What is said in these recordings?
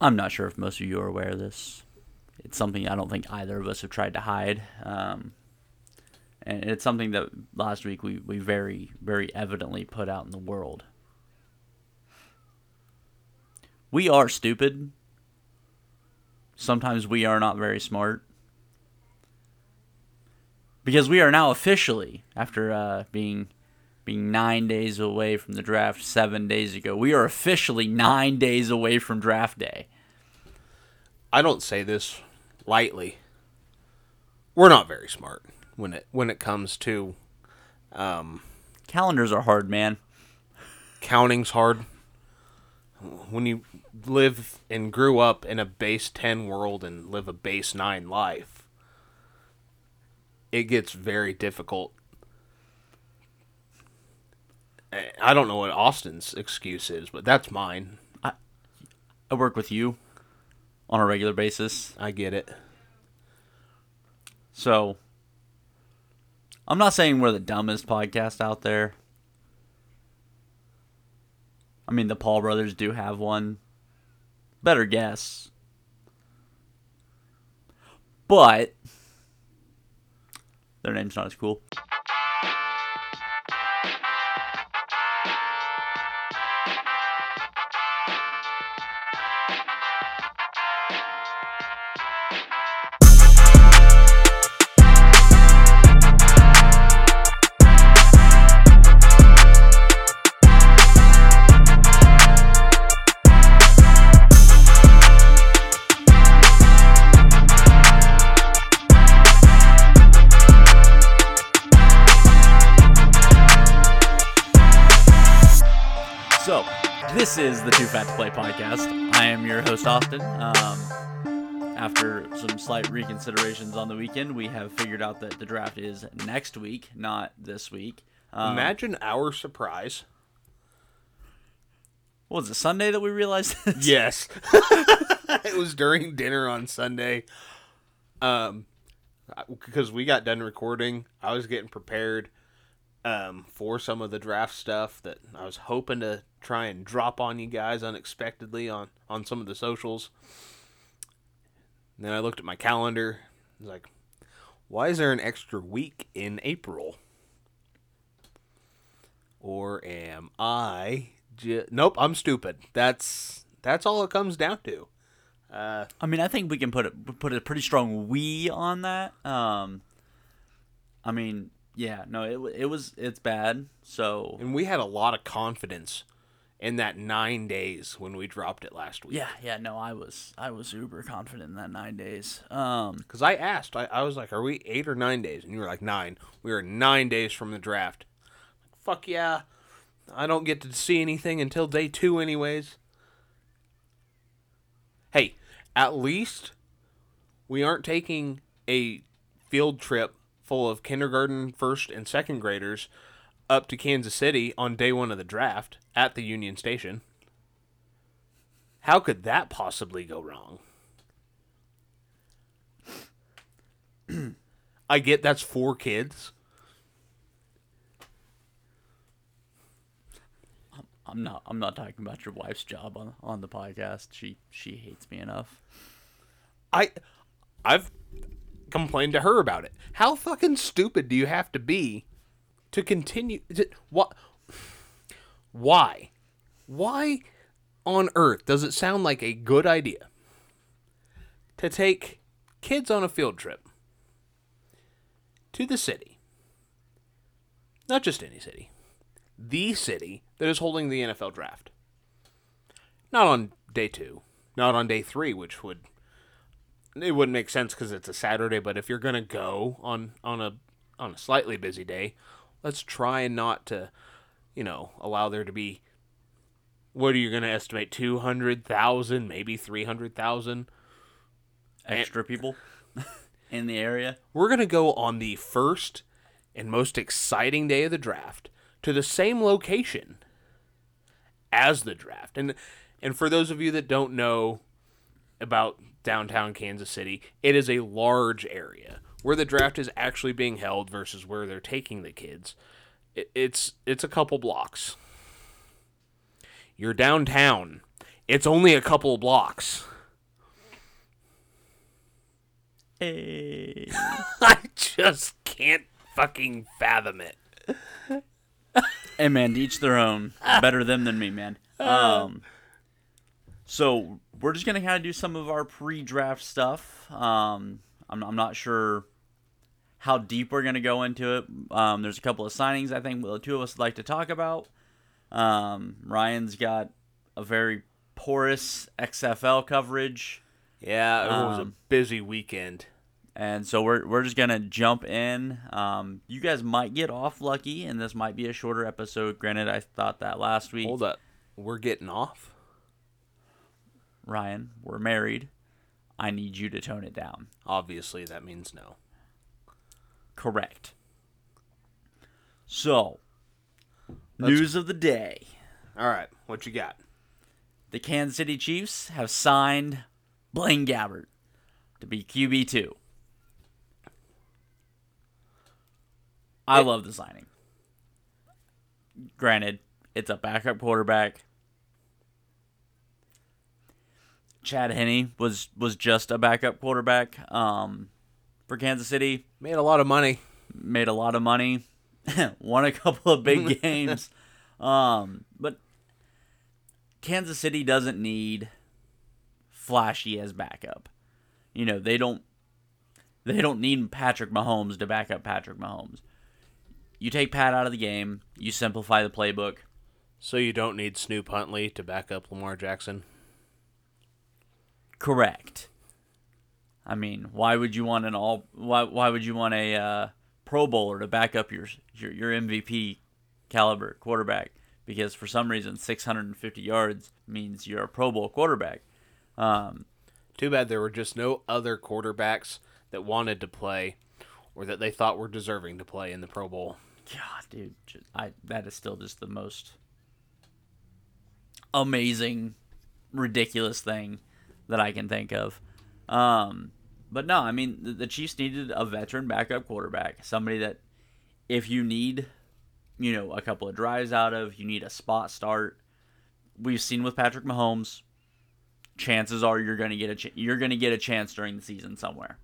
I'm not sure if most of you are aware of this. It's something I don't think either of us have tried to hide. Um, and it's something that last week we, we very, very evidently put out in the world. We are stupid. Sometimes we are not very smart. Because we are now officially, after uh, being being nine days away from the draft seven days ago, we are officially nine days away from draft day. I don't say this lightly. We're not very smart when it when it comes to um, Calendars are hard, man. counting's hard. When you live and grew up in a base 10 world and live a base 9 life, it gets very difficult. I- I don't know what Austin's excuse is, but that's mine. I work with you on a regular basis, I get it. so I'm not saying we're the dumbest podcast out there. I mean, the Paul brothers do have one. Better guess. But their name's not as cool. Austin. Um, after some slight reconsiderations on the weekend, we have figured out that the draft is next week, not this week. Um, Imagine our surprise. what was it, Sunday that we realized this? Yes. it was during dinner on Sunday. Um because we got done recording, I was getting prepared um for some of the draft stuff that I was hoping to try and drop on you guys unexpectedly on on some of the socials. And then I looked at my calendar. I was like, why is there an extra week in April? Or am I Nope, I'm stupid. That's that's all it comes down to. Uh, I mean, I think we can put it put a pretty strong we on that. Um, I mean, yeah, no, it it was it's bad. So and we had a lot of confidence in that nine days when we dropped it last week. yeah, yeah, no, I was I was uber confident in that nine days. Um, Because I asked, I, I was like, are we eight or nine days? And you were like, nine. We were nine days from the draft. Fuck yeah. I don't get to see anything until day two, anyways. Hey, at least we aren't taking a field trip full of kindergarten, first, and second graders up to Kansas City on day one of the draft at the Union Station. How could that possibly go wrong? I get that's four kids. I'm not I'm not talking about your wife's job on on the podcast. She she hates me enough. I I've complained to her about it. How fucking stupid do you have to be to continue to, what why? Why on earth does it sound like a good idea to take kids on a field trip to the city? Not just any city. The city that is holding the NFL draft. Not on day 2, not on day 3, which would it wouldn't make sense because it's a Saturday. But if you're gonna go on on a on a slightly busy day, let's try not to, you know, allow there to be. What are you gonna estimate? Two hundred thousand, maybe three hundred thousand. Extra people in the area. We're gonna go on the first and most exciting day of the draft to the same location as the draft. And and for those of you that don't know about downtown Kansas City, it is a large area where the draft is actually being held versus where they're taking the kids. It, it's it's a couple blocks. You're downtown It's only a couple blocks. Hey. I just can't fucking fathom it. hey man, to each their own. Better them than me, man. Um, so we're just gonna kind of do some of our pre-draft stuff. Um, I'm, I'm not sure how deep we're gonna go into it. Um, there's a couple of signings I think the two of us would like to talk about. Um, Ryan's got a very porous XFL coverage. Yeah, it was a Um, busy weekend. And so we're, we're just going to jump in. Um, you guys might get off lucky, and this might be a shorter episode. Granted, I thought that last week. Hold up. We're getting off? Ryan, we're married. I need you to tone it down. Obviously, that means no. Correct. So, news of the day All right, what you got? the Kansas City Chiefs have signed Blaine Gabbert to be QB2. I love the signing. Granted, it's a backup quarterback. Chad Henne was was just a backup quarterback um, for Kansas City. Made a lot of money. Made a lot of money, won a couple of big games, um, but Kansas City doesn't need flashy as backup. You know they don't they don't need Patrick Mahomes to back up Patrick Mahomes. You take Pat out of the game, you simplify the playbook. So you don't need Snoop Huntley to back up Lamar Jackson? Correct. I mean, why would you want an all? Why why would you want a uh, Pro Bowler to back up your your, your MVP caliber quarterback? Because for some reason, 650 yards means you're a Pro Bowl quarterback. Um, Too bad there were just no other quarterbacks that wanted to play or that they thought were deserving to play in the Pro Bowl. God, dude, ju- I that is still just the most amazing, ridiculous thing that I can think of. Um, but no, I mean the, the Chiefs needed a veteran backup quarterback, somebody that if you need, you know, a couple of drives out of, you need a spot start. We've seen with Patrick Mahomes, chances are you're going to get a ch- you're going to get a chance during the season somewhere.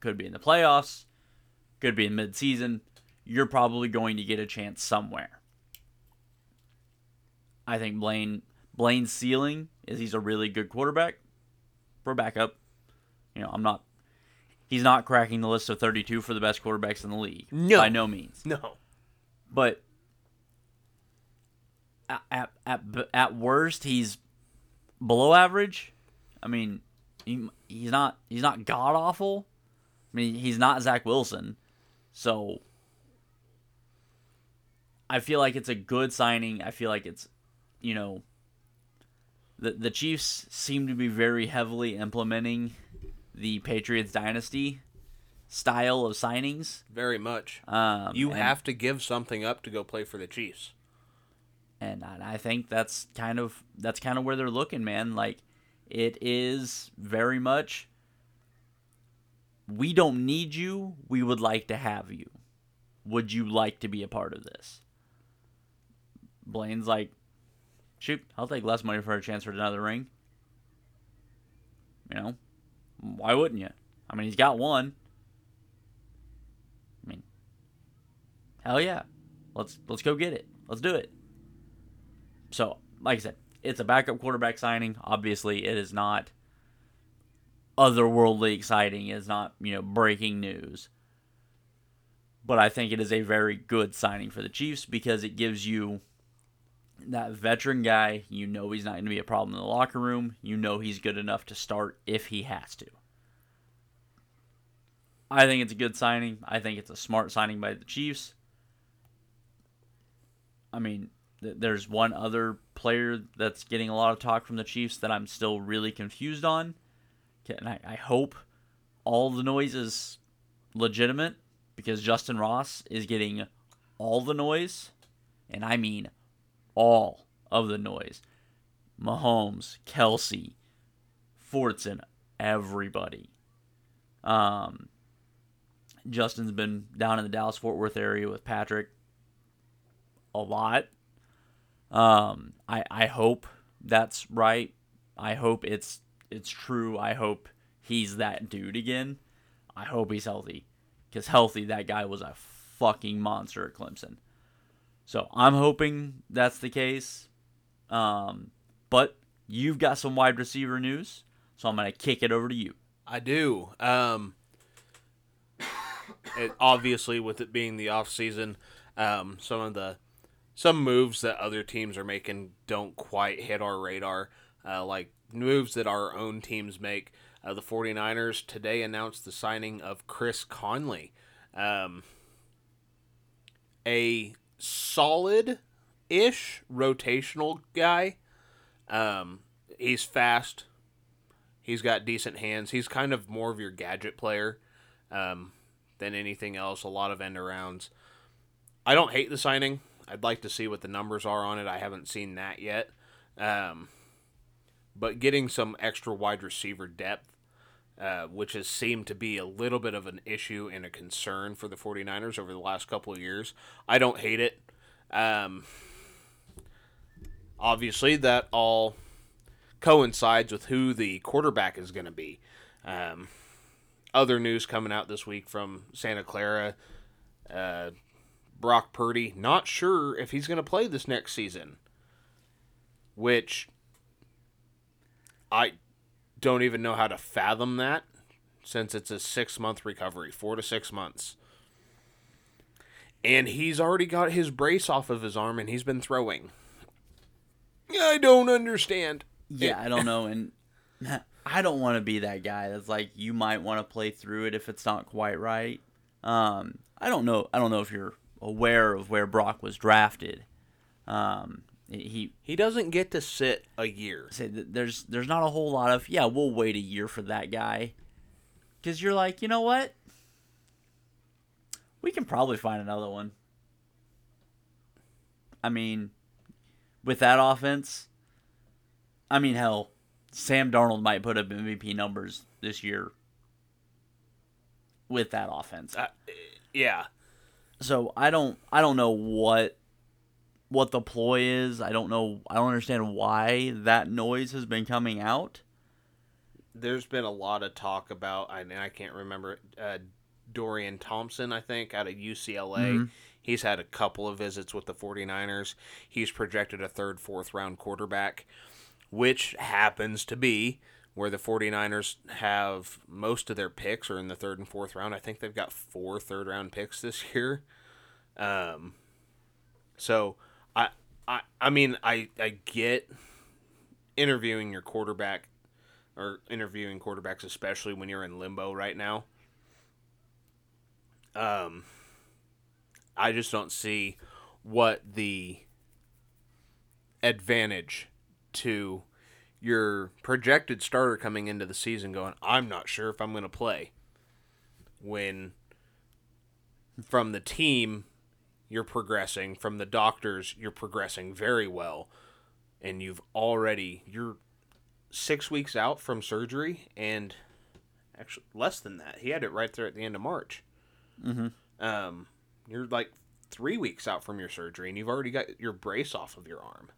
Could be in the playoffs, could be in mid-season. You're probably going to get a chance somewhere. I think Blaine Blaine's ceiling is he's a really good quarterback for backup. You know, I'm not. He's not cracking the list of 32 for the best quarterbacks in the league. No. by no means. No. But at at at, at worst, he's below average. I mean, he, he's not he's not god awful. I mean, he's not Zach Wilson, so I feel like it's a good signing. I feel like it's, you know, the the Chiefs seem to be very heavily implementing the Patriots dynasty style of signings. Very much. Um, You and- have to give something up to go play for the Chiefs. and I I think that's kind of that's kind of where they're looking, man. Like it is very much we don't need you, we would like to have you. Would you like to be a part of this? Blaine's like, shoot, I'll take less money for a chance for another ring. You know, why wouldn't you? I mean, he's got one. I mean, hell yeah, let's let's go get it. Let's do it. So, like I said, it's a backup quarterback signing. Obviously, it is not otherworldly exciting. It's not, you know, breaking news. But I think it is a very good signing for the Chiefs because it gives you that veteran guy. You know he's not going to be a problem in the locker room. You know he's good enough to start if he has to. I think it's a good signing. I think it's a smart signing by the Chiefs. I mean, th- there's one other player that's getting a lot of talk from the Chiefs that I'm still really confused on. And I, I hope all the noise is legitimate because Justyn Ross is getting all the noise, and I mean all of the noise. Mahomes, Kelce, Fortson, everybody. Um, Justyn's been down in the Dallas Fort Worth area with Patrick a lot. Um, I I hope that's right. I hope it's it's true. I hope he's that dude again. I hope he's healthy. Because healthy, that guy was a fucking monster at Clemson. So I'm hoping that's the case. Um, but you've got some wide receiver news, so I'm gonna kick it over to you. I do. Um, it, obviously, with it being the off season, um, some of the some moves that other teams are making don't quite hit our radar. Uh, like moves that our own teams make. Uh, the 49ers today announced the signing of Chris Conley, um, a solid ish rotational guy. Um, he's fast. He's got decent hands. He's kind of more of your gadget player um, than anything else. A lot of end arounds. I don't hate the signing. I'd like to see what the numbers are on it. I haven't seen that yet. Um, but getting some extra wide receiver depth, uh, which has seemed to be a little bit of an issue and a concern for the 49ers over the last couple of years, I don't hate it. Um, obviously, that all coincides with who the quarterback is going to be. Um, other news coming out this week from Santa Clara. Uh, Brock Purdy, not sure if he's going to play this next season, which I don't even know how to fathom that since it's a six month recovery, four to six months. And he's already got his brace off of his arm and he's been throwing. I don't understand. Yeah, I don't know, and I don't want to be that guy that's like you might want to play through it if it's not quite right. Um, I don't know. I don't know if you're aware of where Brock was drafted. Um, he he doesn't get to sit a year. Say there's there's not a whole lot of yeah. We'll wait a year for that guy, because you're like you know what, we can probably find another one. I mean, with that offense, I mean hell, Sam Darnold might put up MVP numbers this year with that offense. Uh, yeah. So I don't I don't know what what the ploy is. I don't know. I don't understand why that noise has been coming out. There's been a lot of talk about, I, I can't remember, uh, Dorian Thompson, I think, out of UCLA. Mm-hmm. He's had a couple of visits with the 49ers. He's projected a third, fourth round quarterback, which happens to be where the 49ers have most of their picks are in the third and fourth round. I think they've got four third round picks this year. Um, so I, I, I mean, I, I get interviewing your quarterback or interviewing quarterbacks, especially when you're in limbo right now. Um, I just don't see what the advantage to your projected starter coming into the season going, I'm not sure if I'm going to play. When from the team, you're progressing. From the doctors, you're progressing very well. And you've already, you're six weeks out from surgery and actually less than that. He had it right there at the end of March. Mm-hmm. Um, you're like three weeks out from your surgery and you've already got your brace off of your arm.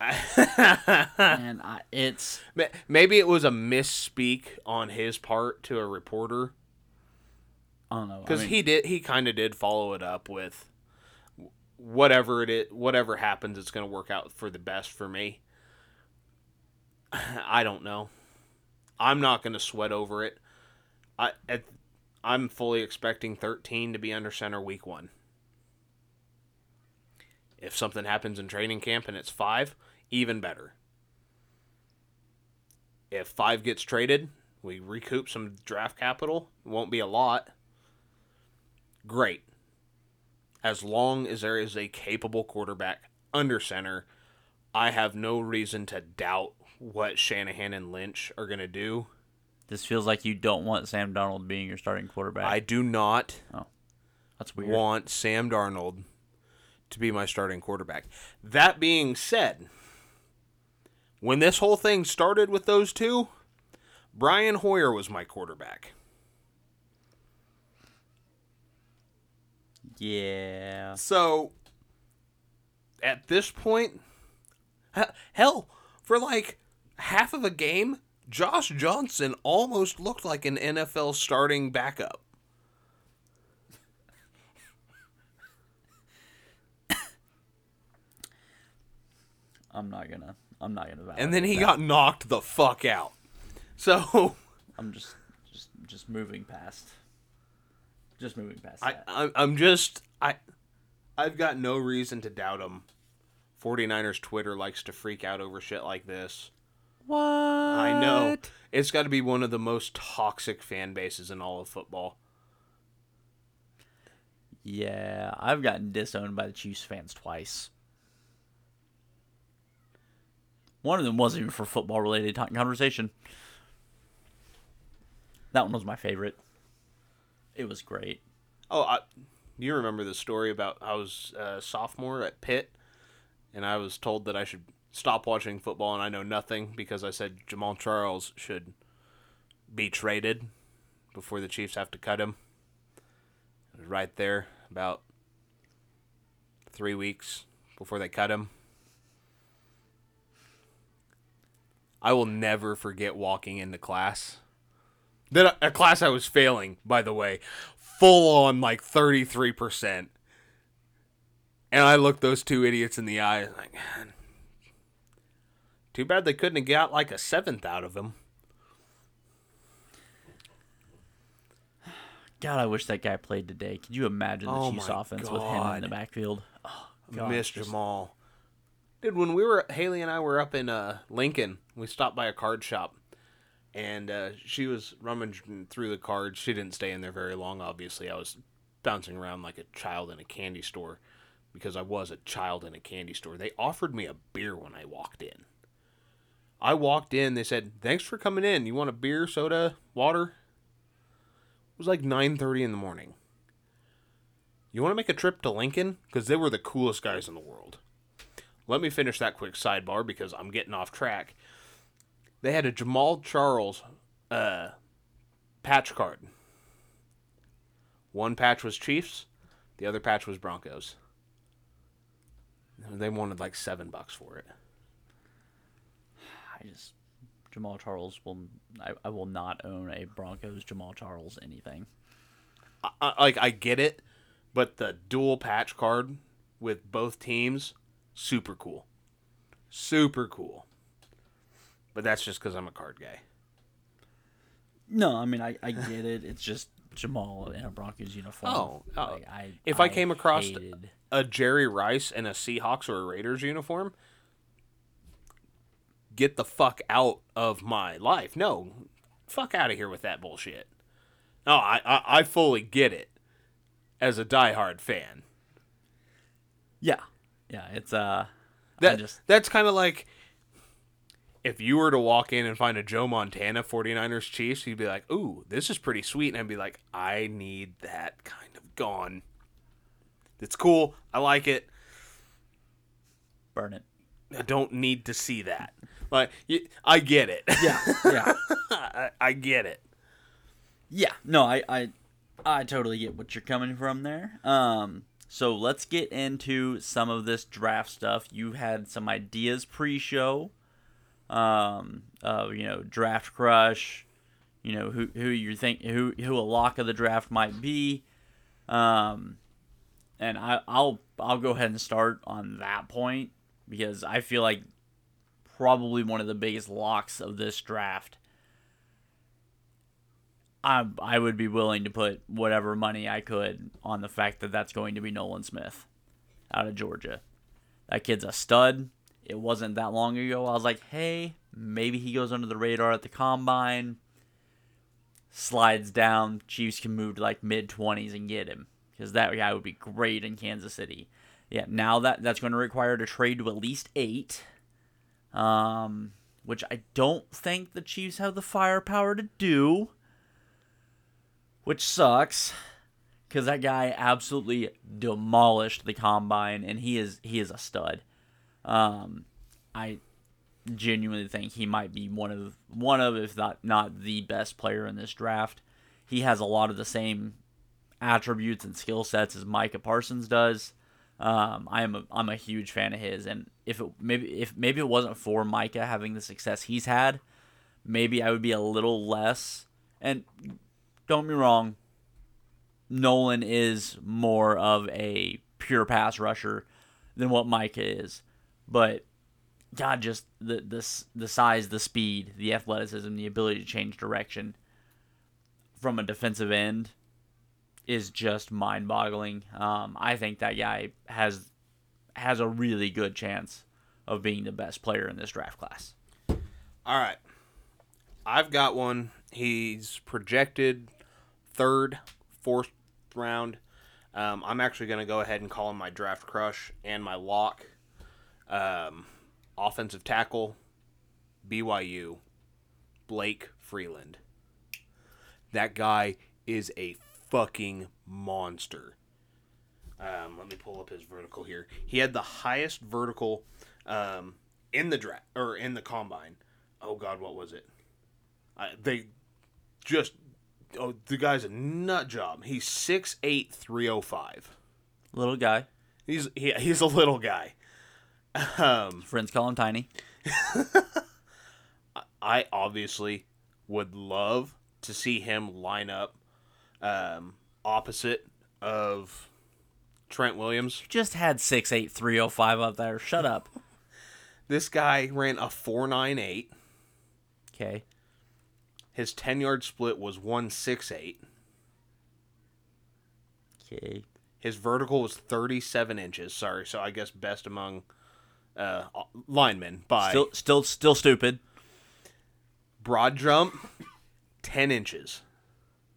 and I, it's maybe it was a misspeak on his part to a reporter. I don't know because I mean, he did. He kind of did follow it up with whatever it is, whatever happens, it's going to work out for the best for me. I don't know. I'm not going to sweat over it. I at, I'm fully expecting 13 to be under center week one. If something happens in training camp and it's five, even better. If five gets traded, we recoup some draft capital. It won't be a lot. Great. As long as there is a capable quarterback under center, I have no reason to doubt what Shanahan and Lynch are going to do. This feels like you don't want Sam Darnold being your starting quarterback. I do not. Oh, that's weird. Want Sam Darnold to be my starting quarterback. That being said, when this whole thing started with those two, Brian Hoyer was my quarterback. Yeah. So, at this point, hell, for like half of a game, Josh Johnson almost looked like an NFL starting backup. I'm not gonna. I'm not gonna. And then he validate got knocked the fuck out. So. I'm just, just, just moving past. Just moving past I, that. I I'm just I I've got no reason to doubt him. 49ers Twitter likes to freak out over shit like this. what? I know. It's got to be one of the most toxic fan bases in all of football. Yeah, I've gotten disowned by the Chiefs fans twice. One of them wasn't even for football related conversation. That one was my favorite. It was great. Oh, I, you remember the story about I was a sophomore at Pitt, and I was told that I should stop watching football, and I know nothing because I said Jamaal Charles should be traded before the Chiefs have to cut him. It was right there about three weeks before they cut him. I will never forget walking into class. Then a class I was failing, by the way, full on like thirty three percent. And I looked those two idiots in the eye, like, "Man, too bad they couldn't have got like a seventh out of him. God, I wish that guy played today. Could you imagine the Oh Chiefs offense with him in the backfield? Oh, God, Miss just- Jamaal. Dude, when we were Haley and I were up in uh, Lincoln, we stopped by a card shop, and uh, she was rummaging through the cards. She didn't stay in there very long. Obviously, I was bouncing around like a child in a candy store because I was a child in a candy store. They offered me a beer when I walked in. I walked in. They said, "Thanks for coming in. You want a beer, soda, water?" It was like nine thirty in the morning. You want to make a trip to Lincoln? Because they were the coolest guys in the world. Let me finish that quick sidebar because I'm getting off track. They had a Jamaal Charles uh, patch card. One patch was Chiefs, the other patch was Broncos. They wanted like seven bucks for it. I just Jamaal Charles will. I, I will not own a Broncos Jamal Charles anything. I, I, like I get it, but the dual patch card with both teams, super cool, super cool. But that's just because I'm a card guy. No, I mean I, I get it. It's just Jamaal in a Broncos uniform. Oh, oh. Like, I, If I came across- hated- a Jerry Rice in a Seahawks or a Raiders uniform, get the fuck out of my life. No, fuck out of here with that bullshit. No, I, I, I fully get it as a diehard fan. yeah, yeah, it's uh, That just that's kind of like if you were to walk in and find a Joe Montana 49ers Chiefs, you'd be like, "Ooh, this is pretty sweet." And I'd be like, "I need that kind of gone." It's cool. I like it. burn it. I don't need to see that. Like, I get it. Yeah, yeah, I, I get it. yeah. No, I, I, I totally get what you're coming from there. Um, so let's get into some of this draft stuff. You had some ideas pre-show. Um, uh, you know, draft crush. You know who who you think who who a lock of the draft might be. Um, and I, I'll I'll go ahead and start on that point because I feel like probably one of the biggest locks of this draft. I I would be willing to put whatever money I could on the fact that that's going to be Nolan Smith out of Georgia. That kid's a stud. It wasn't that long ago. I was like, hey, maybe he goes under the radar at the combine. Slides down. Chiefs can move to like mid 20s and get him because that guy would be great in Kansas City. Yeah, now that that's going to require a trade to at least eight, um, which I don't think the Chiefs have the firepower to do, which sucks because that guy absolutely demolished the combine and he is he is a stud. Um, I genuinely think he might be one of one of if not not the best player in this draft. He has a lot of the same attributes and skill sets as Micah Parsons does. Um, I'm a, I'm a huge fan of his, and if it maybe if maybe it wasn't for Micah having the success he's had, maybe I would be a little less. And don't be wrong, Nolan is more of a pure pass rusher than what Micah is, but God, just the the the size, the speed, the athleticism, the ability to change direction from a defensive end is just mind-boggling. Um, I think that guy has has a really good chance of being the best player in this draft class. All right. I've got one. He's projected third, fourth round. Um, I'm actually going to go ahead and call him my draft crush and my lock. Um, offensive tackle, BYU, Blake Freeland. That guy is a fucking monster. Um, let me pull up his vertical here. He had the highest vertical um, in the draft or in the combine. Oh God, what was it? I, they just oh the guy's a nut job. He's six eight three oh five. Little guy. He's he, he's a little guy. Um, Friends call him Tiny. I obviously would love to see him line up um, opposite of Trent Williams. You just had six eight three oh five up there. Shut up. This guy ran a four nine eight. Okay. His ten yard split was one six eight. Okay. His vertical was thirty seven inches. Sorry, so I guess best among uh, linemen by Still still still stupid. broad jump ten inches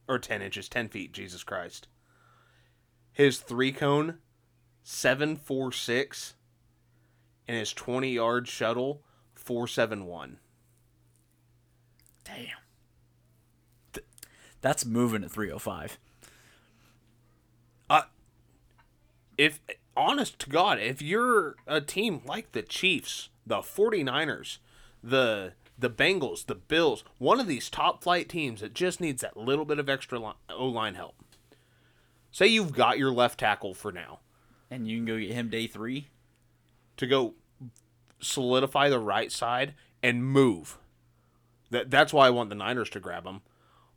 or ten inches, ten feet. Jesus Christ. His three cone seven four six, and his twenty yard shuttle four seven one. Damn. Th- That's moving at 305. Uh, if honest to God, if you're a team like the Chiefs, the 49ers, the the Bengals, the Bills, one of these top flight teams that just needs that little bit of extra O line help. Say you've got your left tackle for now And you can go get him day three. to go solidify the right side and move. That that's why I want the Niners to grab him.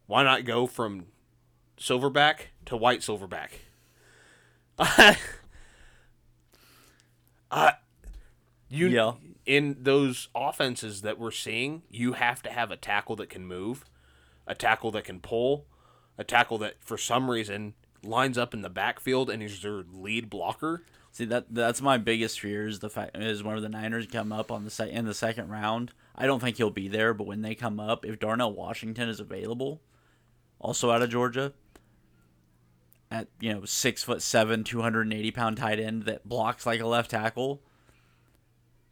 Why not go from silverback to white silverback? uh, you Yeah. in those offenses that we're seeing, you have to have a tackle that can move, a tackle that can pull, a tackle that for some reason lines up in the backfield and is their lead blocker. See that that's my biggest fear is the fact is whenever the Niners come up on the se- in the second round, I don't think he'll be there. But when they come up, if Darnell Washington is available, also out of Georgia, at you know six foot seven, two hundred and eighty pound tight end that blocks like a left tackle,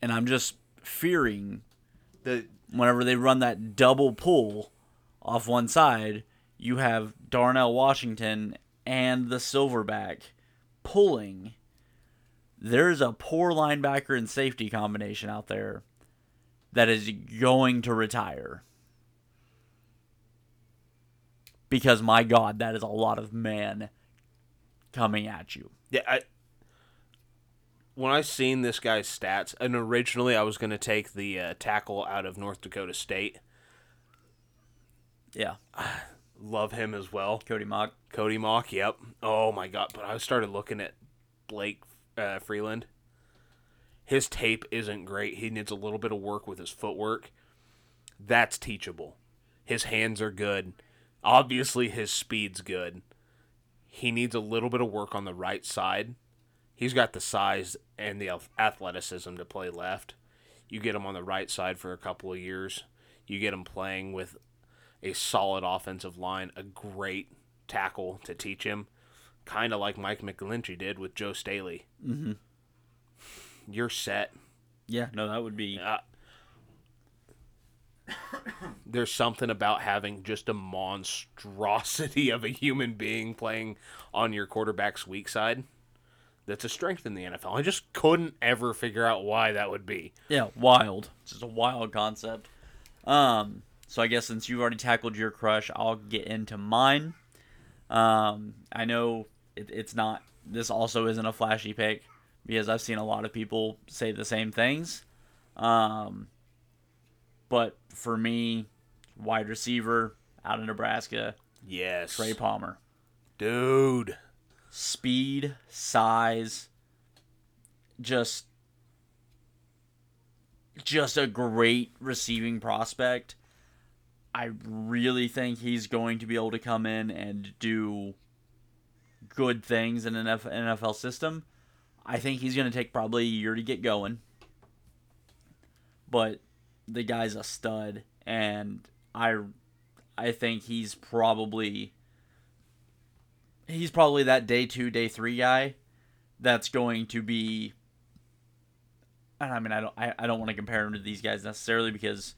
and I'm just fearing that whenever they run that double pull off one side, you have Darnell Washington and the Silverback pulling. There's a poor linebacker and safety combination out there that is going to retire. Because my God, that is a lot of men coming at you. Yeah, I when I seen this guy's stats, and originally I was going to take the uh, tackle out of North Dakota State. Yeah, Love him as well, Cody Mauch. Cody Mauch. Yep. Oh my god! But I started looking at Blake uh, Freeland. His tape isn't great. He needs a little bit of work with his footwork. That's teachable. His hands are good. Obviously, his speed's good. He needs a little bit of work on the right side. He's got the size and the athleticism to play left. You get him on the right side for a couple of years. You get him playing with a solid offensive line, a great tackle to teach him, kind of like Mike McGlinchey did with Joe Staley. Mm-hmm. You're set. Yeah, no, that would be. Uh, there's something about having just a monstrosity of a human being playing on your quarterback's weak side that's a strength in the NFL. I just couldn't ever figure out why that would be. Yeah, wild. It's just a wild concept. Um, so I guess since you've already tackled your crush, I'll get into mine. Um, I know it, it's not. This also isn't a flashy pick, because I've seen a lot of people say the same things. Um, but for me, wide receiver out of Nebraska, Yes. Trey Palmer. Dude. Speed, size, just just a great receiving prospect. I really think he's going to be able to come in and do good things in an NFL system. I think he's going to take probably a year to get going. But the guy's a stud and I I think he's probably he's probably that day 2, day 3 guy that's going to be and I mean I don't I, I don't want to compare him to these guys necessarily because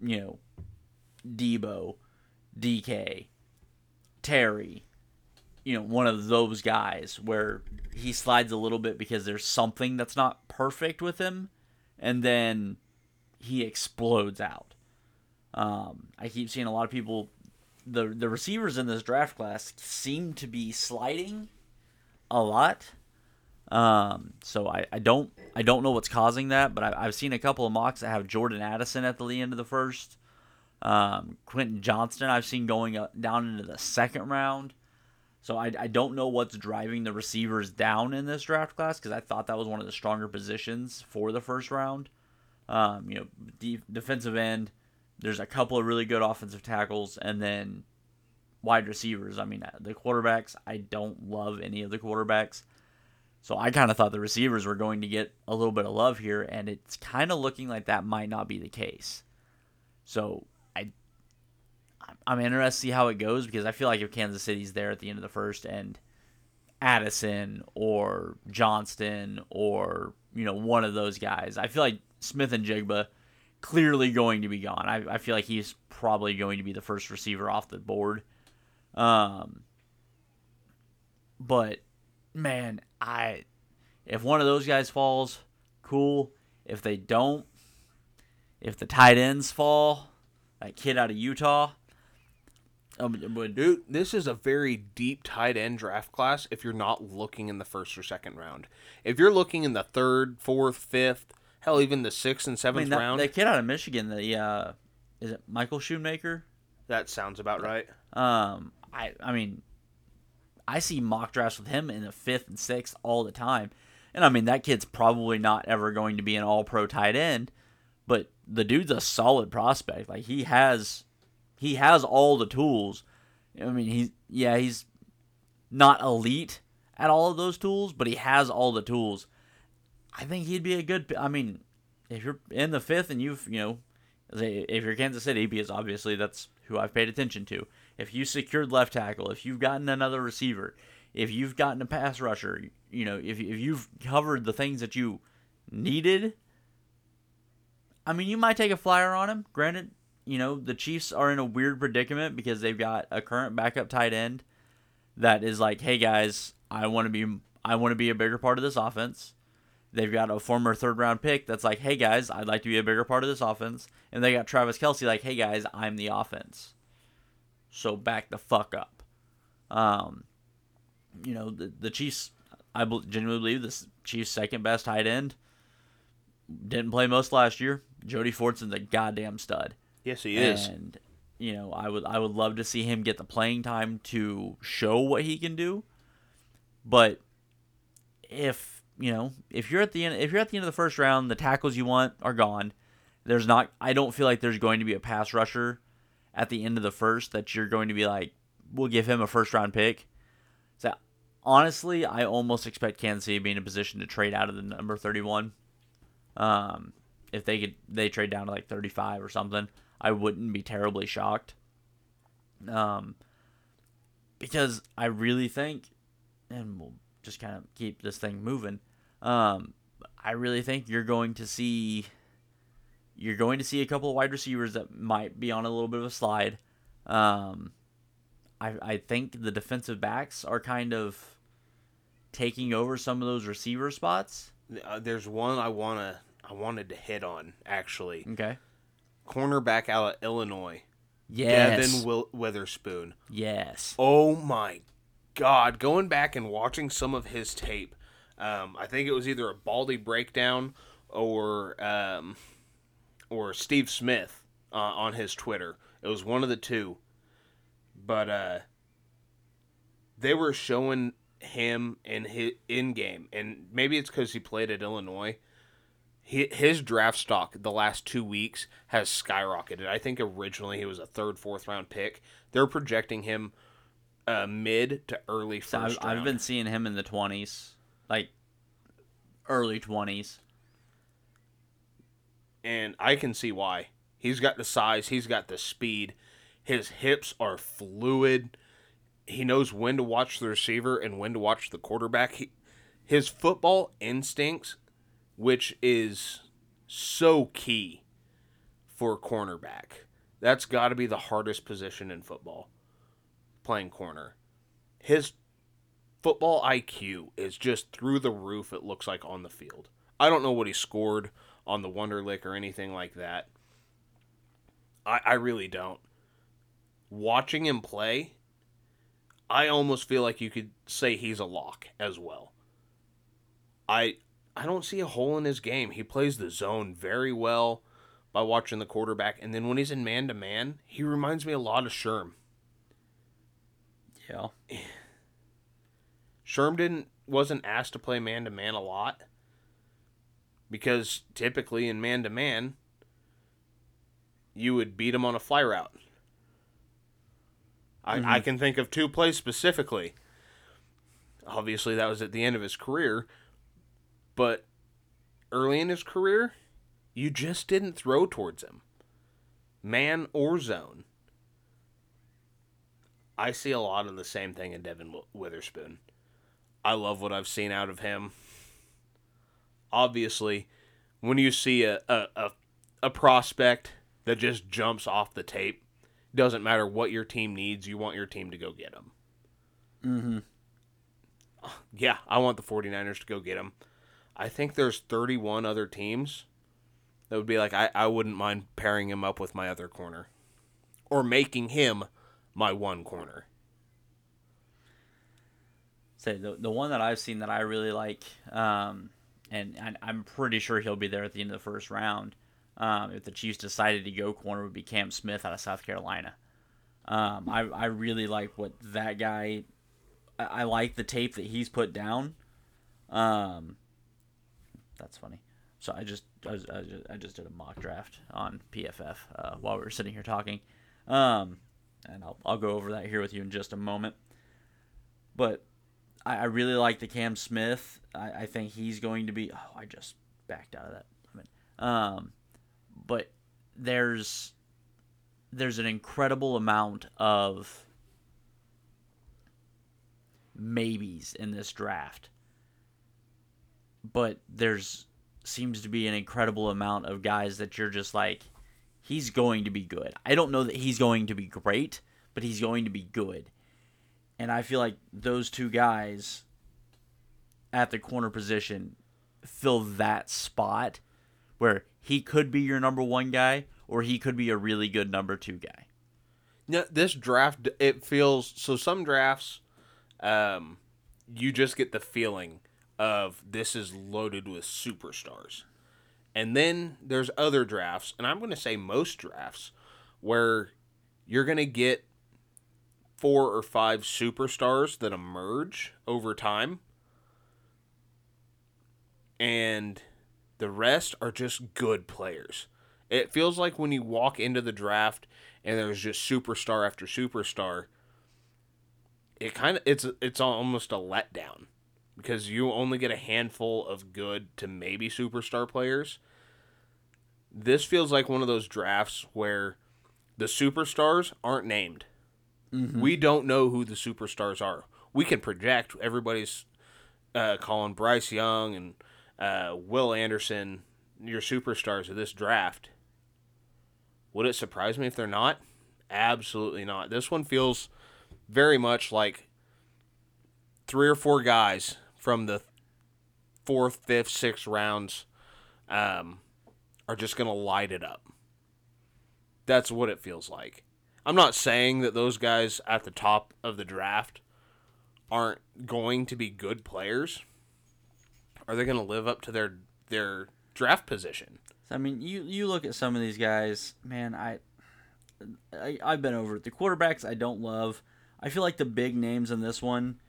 you know Deebo, DK, Terry, you know, one of those guys where he slides a little bit because there's something that's not perfect with him, and then he explodes out. Um, I keep seeing a lot of people, the the receivers in this draft class seem to be sliding a lot. Um, so I, I don't I don't know what's causing that, but I, I've seen a couple of mocks that have Jordan Addison at the end of the first. Um, Quentin Johnston, I've seen going up, down into the second round. So I, I don't know what's driving the receivers down in this draft class because I thought that was one of the stronger positions for the first round. Um, you know, de- defensive end. There's a couple of really good offensive tackles, and then wide receivers. I mean, uh, the quarterbacks. I don't love any of the quarterbacks. So I kind of thought the receivers were going to get a little bit of love here, and it's kind of looking like that might not be the case. So I, I'm interested to see how it goes because I feel like if Kansas City's there at the end of the first and Addison or Johnston or you know one of those guys, I feel like Smith-Njigba clearly going to be gone. I, I feel like he's probably going to be the first receiver off the board. Um, but man, I if one of those guys falls, cool. If they don't, if the tight ends fall, that kid out of Utah, um, dude, this is a very deep tight end draft class. If you're not looking in the first or second round, if you're looking in the third, fourth, fifth, hell, even the sixth and seventh I mean, that, round, that kid out of Michigan, the uh, is it Michael Shoemaker? That sounds about right. Um, I I mean, I see mock drafts with him in the fifth and sixth all the time, and I mean that kid's probably not ever going to be an All Pro tight end, but the dude's a solid prospect. Like he has he has all the tools. I mean, he's yeah, he's not elite at all of those tools, but he has all the tools. I think he'd be a good. I mean, if you're in the fifth and you've you know, if you're Kansas City, because obviously that's who I've paid attention to. If you secured left tackle, if you've gotten another receiver, if you've gotten a pass rusher, you know, if if you've covered the things that you needed. I mean, you might take a flyer on him. Granted, you know, the Chiefs are in a weird predicament because they've got a current backup tight end that is like, "Hey guys, I want to be I want to be a bigger part of this offense." They've got a former third round pick that's like, "Hey guys, I'd like to be a bigger part of this offense." And they got Travis Kelce like, "Hey guys, I'm the offense." So back the fuck up. Um, you know, the the Chiefs I genuinely believe this Chiefs second best tight end didn't play most last year. Jody Fortson's a goddamn stud. Yes, he is. And you know, I would I would love to see him get the playing time to show what he can do. But if you know, if you're at the end, if you're at the end of the first round, the tackles you want are gone. There's not. I don't feel like there's going to be a pass rusher at the end of the first that you're going to be like, we'll give him a first round pick. So honestly, I almost expect Kansas City to be in a position to trade out of the number 31. Um, if they could, they trade down to like 35 or something. I wouldn't be terribly shocked. Um, because I really think, and we'll just kind of keep this thing moving. Um, I really think you're going to see, you're going to see a couple of wide receivers that might be on a little bit of a slide. Um, I I think the defensive backs are kind of taking over some of those receiver spots. Uh, there's one I wanna I wanted to hit on actually. Okay cornerback out of Illinois. Yes. Devon Will- Witherspoon. Yes. Oh my God. Going back and watching some of his tape, Um, I think it was either a Baldy breakdown or um, or Steve Smith uh, on his Twitter. It was one of the two, but uh, they were showing him in his in game, and maybe it's because he played at Illinois. His draft stock the last two weeks has skyrocketed. I think originally he was a third, fourth round pick. They're projecting him uh, mid to early So first I've, round. I've been seeing him in the twenties, like early twenties. and I can see why. He's got the size, he's got the speed. His hips are fluid. He knows when to watch the receiver and when to watch the quarterback. He, his football instincts, which is so key for cornerback. That's got to be the hardest position in football. Playing corner. His football IQ is just through the roof it looks like on the field. I don't know what he scored on the Wonderlic or anything like that. I, I really don't. Watching him play, I almost feel like you could say he's a lock as well. I I don't see a hole in his game. He plays the zone very well by watching the quarterback, and then when he's in man to man, he reminds me a lot of Sherm. Yeah. Sherm didn't wasn't asked to play man to man a lot because typically in man to man you would beat him on a fly route. I, I mm-hmm. can think of two plays specifically. Obviously, that was at the end of his career, but early in his career, you just didn't throw towards him, man or zone. I see a lot of the same thing in Devon Witherspoon. I love what I've seen out of him. Obviously, when you see a, a, a, a prospect that just jumps off the tape, doesn't matter what your team needs, you want your team to go get him. Mm-hmm. Yeah, I want the 49ers to go get him. I think there's 31 other teams that would be like, I, I wouldn't mind pairing him up with my other corner or making him my one corner. Say the the one that I've seen that I really like, um, and, and I'm pretty sure he'll be there at the end of the first round. Um, if the Chiefs decided to go corner, would be Cam Smith out of South Carolina. Um, I I really like what that guy. I, I like the tape that he's put down. Um, that's funny. So I just I, was, I, just, I just did a mock draft on PFF uh, while we were sitting here talking, um, and I'll I'll go over that here with you in just a moment. But I, I really like the Cam Smith. I, I think he's going to be. Oh, I just backed out of that. Um, but there's there's an incredible amount of maybes in this draft. But there's seems to be an incredible amount of guys that you're just like he's going to be good. I don't know that he's going to be great, but he's going to be good. And I feel like those two guys at the corner position fill that spot where he could be your number one guy or he could be a really good number two guy. No, this draft it feels so. Some drafts, um, you just get the feeling of this is loaded with superstars, and then there's other drafts, and I'm going to say most drafts, where you're going to get four or five superstars that emerge over time, and the rest are just good players. It feels like when you walk into the draft and there's just superstar after superstar, it kind of it's it's almost a letdown because you only get a handful of good to maybe superstar players. This feels like one of those drafts where the superstars aren't named. We don't know who the superstars are. We can project. Everybody's uh, calling Bryce Young and uh, Will Anderson your superstars of this draft. Would it surprise me if they're not? Absolutely not. This one feels very much like three or four guys from the fourth, fifth, sixth rounds um, are just going to light it up. That's what it feels like. I'm not saying that those guys at the top of the draft aren't going to be good players. are they going to live up to their their draft position? I mean, you you look at some of these guys, man. I, I I've been over it. The quarterbacks I don't love. I feel like the big names in this one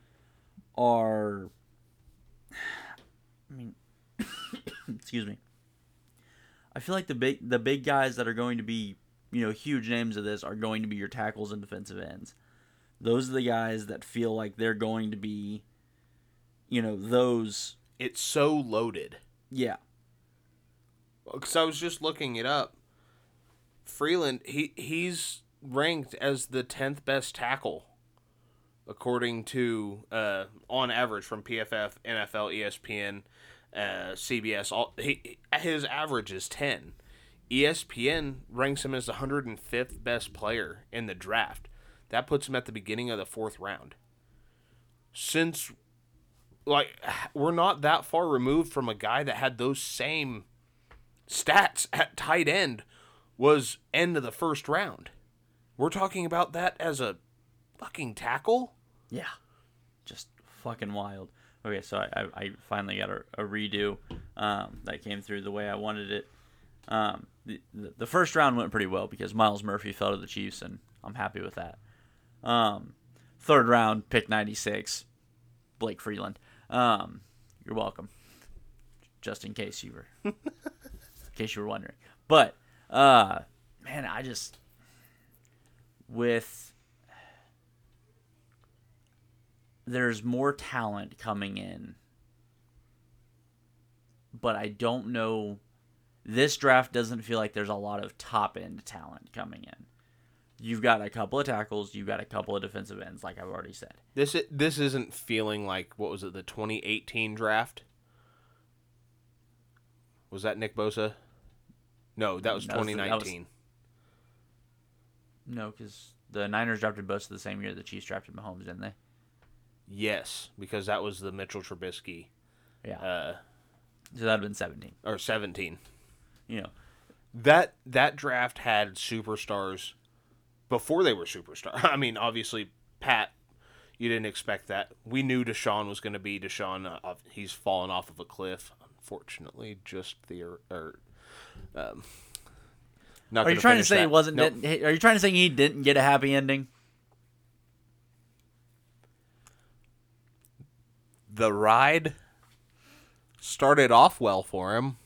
are. I mean, excuse me. I feel like the big the big guys that are going to be you know huge names of this are going to be your tackles and defensive ends. Those are the guys that feel like they're going to be, you know, those. It's so loaded. Yeah, Because I was just looking it up. Freeland, he he's ranked as the tenth best tackle, according to uh, on average from PFF, NFL, ESPN, uh, CBS. All he, his average is ten. ESPN ranks him as the hundred and fifth best player in the draft. That puts him at the beginning of the fourth round. Since like we're not that far removed from a guy that had those same stats at tight end was end of the first round. We're talking about that as a fucking tackle? Yeah, just fucking wild. Okay, so I, I, I finally got a, a redo um, that came through the way I wanted it. Um, the, the the first round went pretty well because Myles Murphy fell to the Chiefs, and I'm happy with that. Um, third round, pick 96, Blake Freeland. Um, you're welcome. Just in case you were, in case you were wondering. But uh, man, I just with there's more talent coming in. But I don't know this draft doesn't feel like there's a lot of top end talent coming in. You've got a couple of tackles, you've got a couple of defensive ends like I've already said. This this isn't feeling like what was it the 2018 draft? Was that Nick Bosa? No, that was That was the- that was- 2019. No, cuz the Niners drafted Bosa the same year the Chiefs drafted Mahomes, didn't they? Yes, because that was the Mitchell Trubisky Yeah. uh, so that'd have been 17. or 17. You know. That that draft had superstars before they were superstars. I mean, obviously Pat, you didn't expect that. We knew Deshaun was going to be Deshaun. Uh, he's fallen off of a cliff. Unfortunately, just the or um, not Are you trying to say that. it wasn't Nope. are you trying to say he didn't get a happy ending? The ride started off well for him.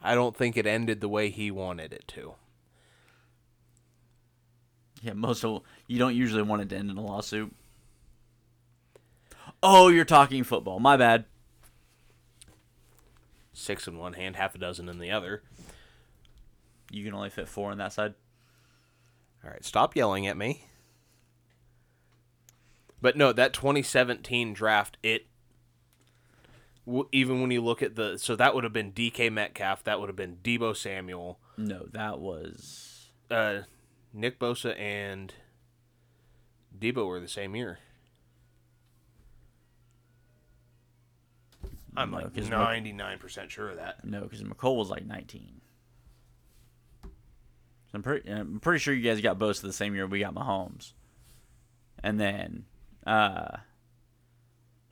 I don't think it ended the way he wanted it to. Yeah, most of you don't usually want it to end in a lawsuit. Oh, you're talking football. My bad. Six in one hand, half a dozen in the other. You can only fit four on that side. All right, stop yelling at me. But no, that 2017 draft, it even when you look at the so that would have been DK Metcalf, that would have been Deebo Samuel, No, that was uh, Nick Bosa, and Deebo were the same year. I'm No, like 'cause Mc- 99% sure of that. no, because McCole was like 19. So I'm pretty, I'm pretty sure you guys got Bosa the same year we got Mahomes, and then uh,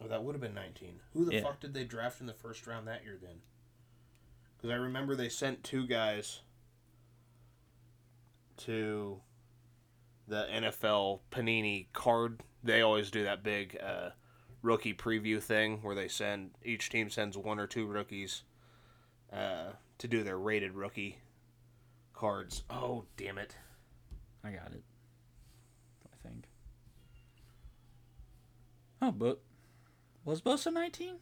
Oh, that would have been 19. Who the Yeah. fuck did they draft in the first round that year then? Because I remember they sent two guys to the NFL Panini card. They always do that big uh, rookie preview thing where they send each team sends one or two rookies uh, to do their rated rookie cards. Oh, damn it. I got it. I think. Oh, but was Bosa 19?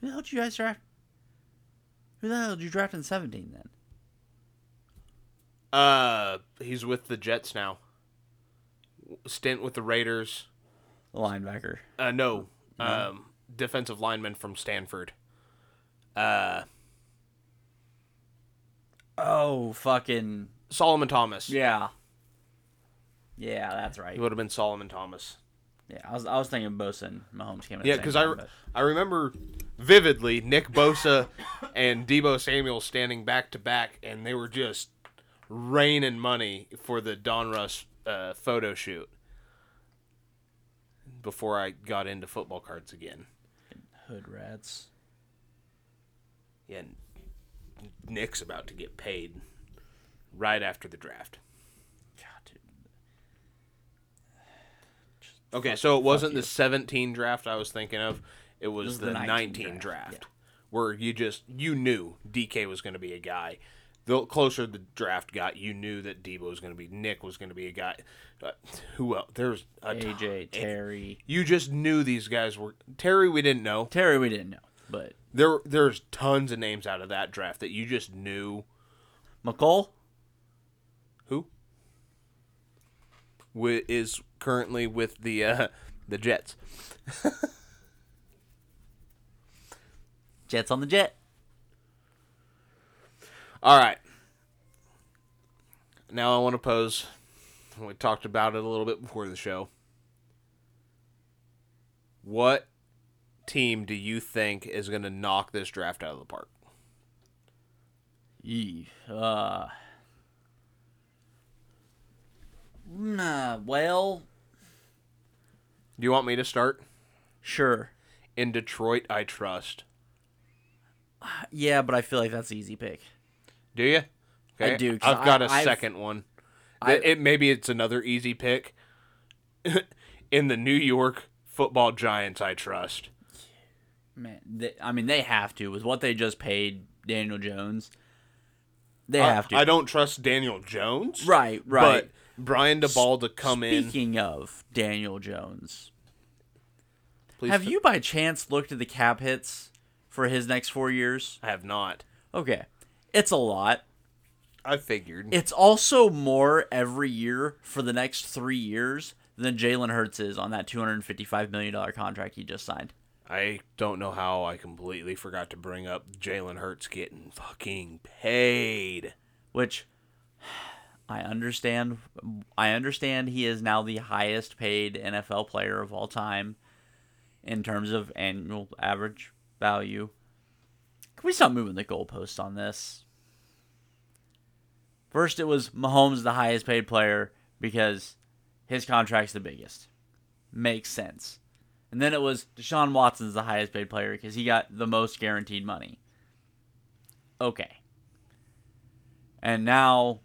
Who the hell did you guys draft? Who the hell did you draft in 17 then? Uh, he's with the Jets now. Stint with the Raiders. The linebacker. Uh, no, um, defensive lineman from Stanford. Uh, Oh, fucking Solomon Thomas. yeah. Yeah, that's right. He right. would have been Solomon Thomas. Yeah, I was I was thinking Bosa and Mahomes came in. at Yeah, because I, re- I remember vividly Nick Bosa and Deebo Samuel standing back to back, and they were just raining money for the Donruss uh, photo shoot. Before I got into football cards again, Hood rats. Yeah, Nick's about to get paid right after the draft. God, dude. Okay, so it wasn't the 17 draft I was thinking of. It was, was the, the 19, 19 draft, draft, where you just you knew DK was going to be a guy. The closer the draft got, you knew that Deebo was going to be Nick was going to be a guy. Uh, who else? There's a ton- AJ, Terry. You just knew these guys were Terry. We didn't know. Terry, we didn't know, but There, there's tons of names out of that draft that you just knew McCall. who wi- is currently with the uh, the Jets. Jets on the jet. All right. Now I want to pose. We talked about it a little bit before the show. What team do you think is going to knock this draft out of the park? Yee. Uh. Nah, well, Do you want me to start? sure. In Detroit, I trust. Yeah, but I feel like that's an easy pick. Do you? I do, 'cause I've got a I- I've- 2nd one. I- It, it maybe it's another easy pick. In the New York Football Giants, I trust. Man, they, I mean, they have to with what they just paid Daniel Jones. They I- have to. I, don't trust Daniel Jones. Right, right. But Brian Daboll to come in. Speaking of Daniel Jones, Please have t- you by chance looked at the cap hits for his next four years? I have not. Okay, it's a lot. I figured. It's also more every year for the next three years than Jalen Hurts is on that two hundred and fifty-five million dollar contract he just signed. I don't know how I completely forgot to bring up Jalen Hurts getting fucking paid. Which I understand. I understand he is now the highest paid NFL player of all time in terms of annual average value. Can we stop moving the goalposts on this? First, it was Mahomes, the highest paid player, because his contract's the biggest. Makes sense. And then it was Deshaun Watson's the highest paid player because he got the most guaranteed money. Okay. And now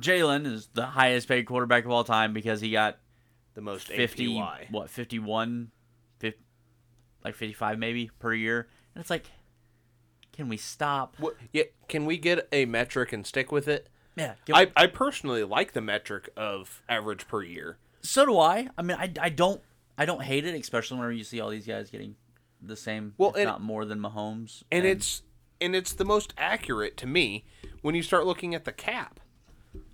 Jalen is the highest paid quarterback of all time because he got The most 50 APY. what 51 50, like 55 maybe per year. And it's like can we stop? What, yeah, can we get a metric and stick with it? Yeah, we- I, I personally like the metric of average per year. so do I. I mean, I, I don't I don't hate it, especially whenever you see all these guys getting the same, Well, if and- not more than Mahomes. and it's and it's the most accurate to me when you start looking at the cap.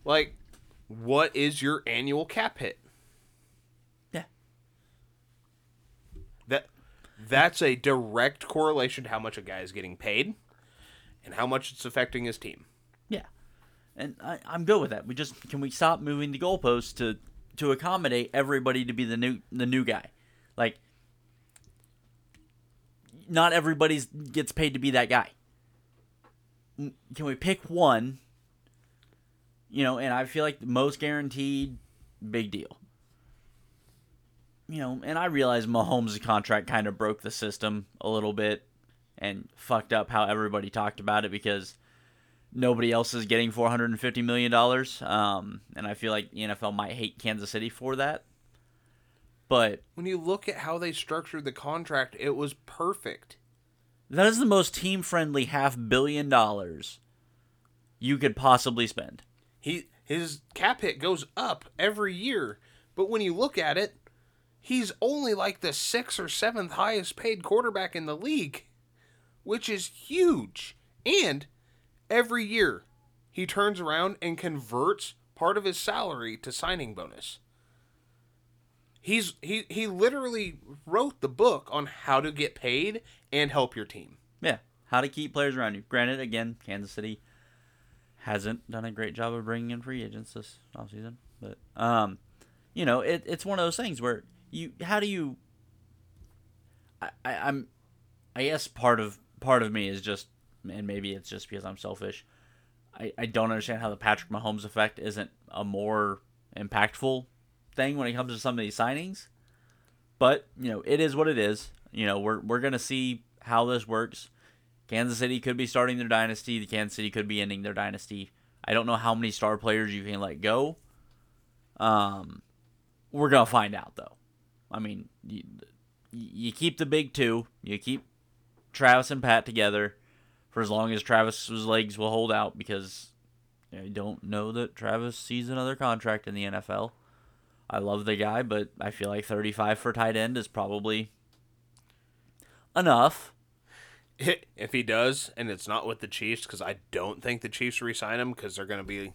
Like, what is your annual cap hit? yeah, That that's a direct correlation to how much a guy is getting paid and how much it's affecting his team. Yeah, and I, I'm good with that. We just can we stop moving the goalposts to to accommodate everybody to be the new the new guy, like not everybody's gets paid to be that guy. Can we pick one? You know, and I feel like the most guaranteed, big deal. You know, and I realize Mahomes' contract kind of broke the system a little bit and fucked up how everybody talked about it because nobody else is getting four hundred and fifty million dollars. Um, and I feel like the NFL might hate Kansas City for that. But When you look at how they structured the contract, it was perfect. that is the most team friendly half billion dollars you could possibly spend. He his cap hit goes up every year, but when you look at it, he's only like the sixth or seventh highest paid quarterback in the league, which is huge. And every year, he turns around and converts part of his salary to signing bonus. He's he he literally wrote the book on how to get paid and help your team. Yeah, how to keep players around you. Granted, again, Kansas City hasn't done a great job of bringing in free agents this offseason, but um, you know, it, it's one of those things where you how do you? I, I I'm, I guess part of part of me is just, and maybe it's just because I'm selfish. I, I don't understand how the Patrick Mahomes effect isn't a more impactful thing when it comes to some of these signings. But you know, it is what it is. You know, we're we're gonna see how this works. Kansas City could be starting their dynasty. The Kansas City could be ending their dynasty. I don't know how many star players you can let go. Um, we're gonna find out though. I mean, you, you keep the big two. You keep Travis and Pat together for as long as Travis's legs will hold out because I don't know that Travis sees another contract in the NFL. I love the guy, but I feel like 35 for tight end is probably enough. If he does, and it's not with the Chiefs, because I don't think the Chiefs resign him because they're going to be,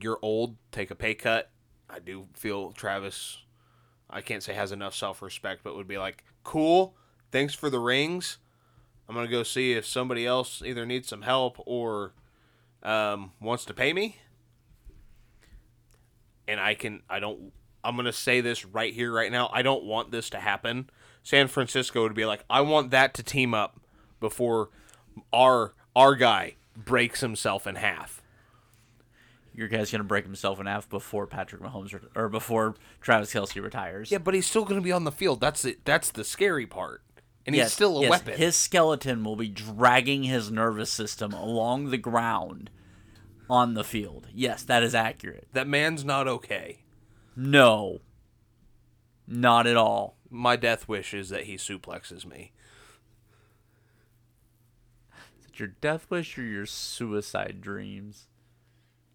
you're old, take a pay cut. I do feel Travis, I can't say has enough self respect, but would be like, cool, thanks for the rings. I'm going to go see if somebody else either needs some help or um, wants to pay me. And I can, I don't, I'm going to say this right here, right now. I don't want this to happen. San Francisco would be like, I want that to team up before our our guy breaks himself in half. Your guy's gonna break himself in half before Patrick Mahomes re- or before Travis Kelce retires. Yeah, but he's still going to be on the field. That's it. That's the scary part. And he's Yes, still a yes, weapon. His skeleton will be dragging his nervous system along the ground on the field. Yes, that is accurate. that man's not okay. No, not at all. My death wish is that he suplexes me. It your death wish or your suicide dreams?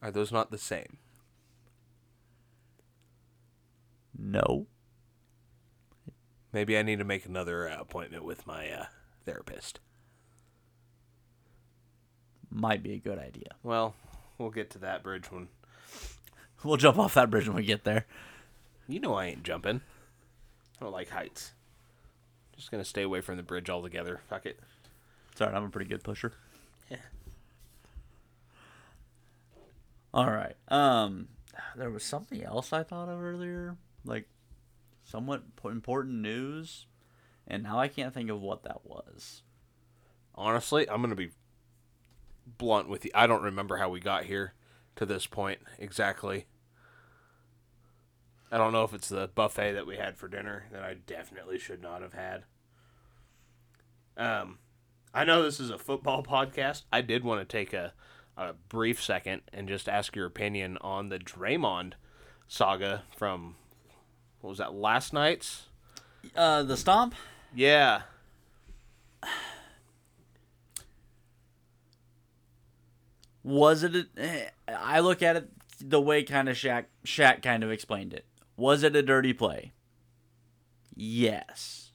Are those not the same? No. Maybe I need to make another uh, appointment with my uh, therapist. Might be a good idea. Well, we'll get to that bridge when. We'll jump off that bridge when we get there. You know I ain't jumping. I don't like heights. Just gonna stay away from the bridge altogether. Fuck it. Sorry, I'm a pretty good pusher. Yeah. All right. Um, there was something else I thought of earlier, like somewhat important news, and now I can't think of what that was. Honestly, I'm gonna be blunt with you. I don't remember how we got here to this point exactly. I don't know if it's the buffet that we had for dinner that I definitely should not have had. Um, I know this is a football podcast. I did want to take a, a brief second and just ask your opinion on the Draymond saga from what was that last night's? Uh, the stomp. Yeah. Was it? A, eh, I look at it the way kind of Shaq Shaq kind of explained it. Was it a dirty play? Yes.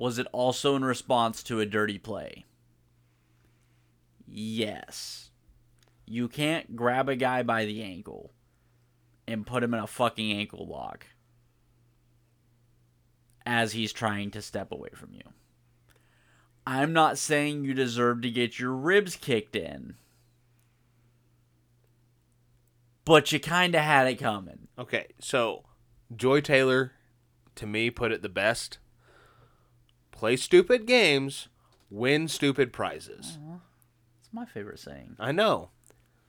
Was it also in response to a dirty play? Yes. You can't grab a guy by the ankle and put him in a fucking ankle lock as he's trying to step away from you. I'm not saying you deserve to get your ribs kicked in. But you kind of had it coming. Okay, so Joy Taylor, to me, put it the best. Play stupid games, win stupid prizes. It's my favorite saying. I know.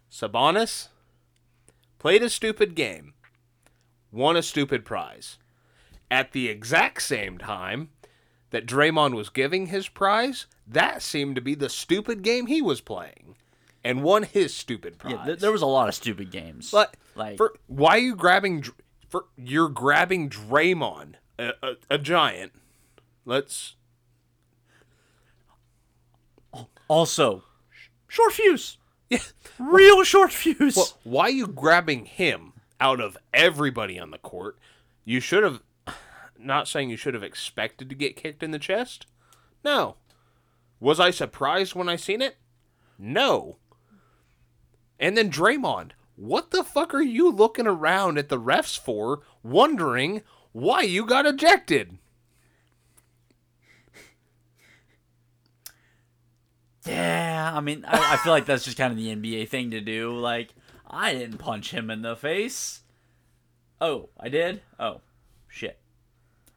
Sabonis played a stupid game, won a stupid prize. At the exact same time that Draymond was giving his prize, that seemed to be the stupid game he was playing, and won his stupid prize. Yeah, th- there was a lot of stupid games. But like for why are you grabbing? For you're grabbing Draymond, a, a, a giant. Let's. Also short fuse. Yeah. Real short fuse. Well, why are you grabbing him out of everybody on the court? You should have. Not saying you should have expected to get kicked in the chest. No. Was I surprised when I seen it? No. And then Draymond, what the fuck are you looking around at the refs for, wondering why you got ejected? Yeah, I mean, I, I feel like that's just kind of the NBA thing to do. Like, I didn't punch him in the face. Oh, I did? Oh, shit.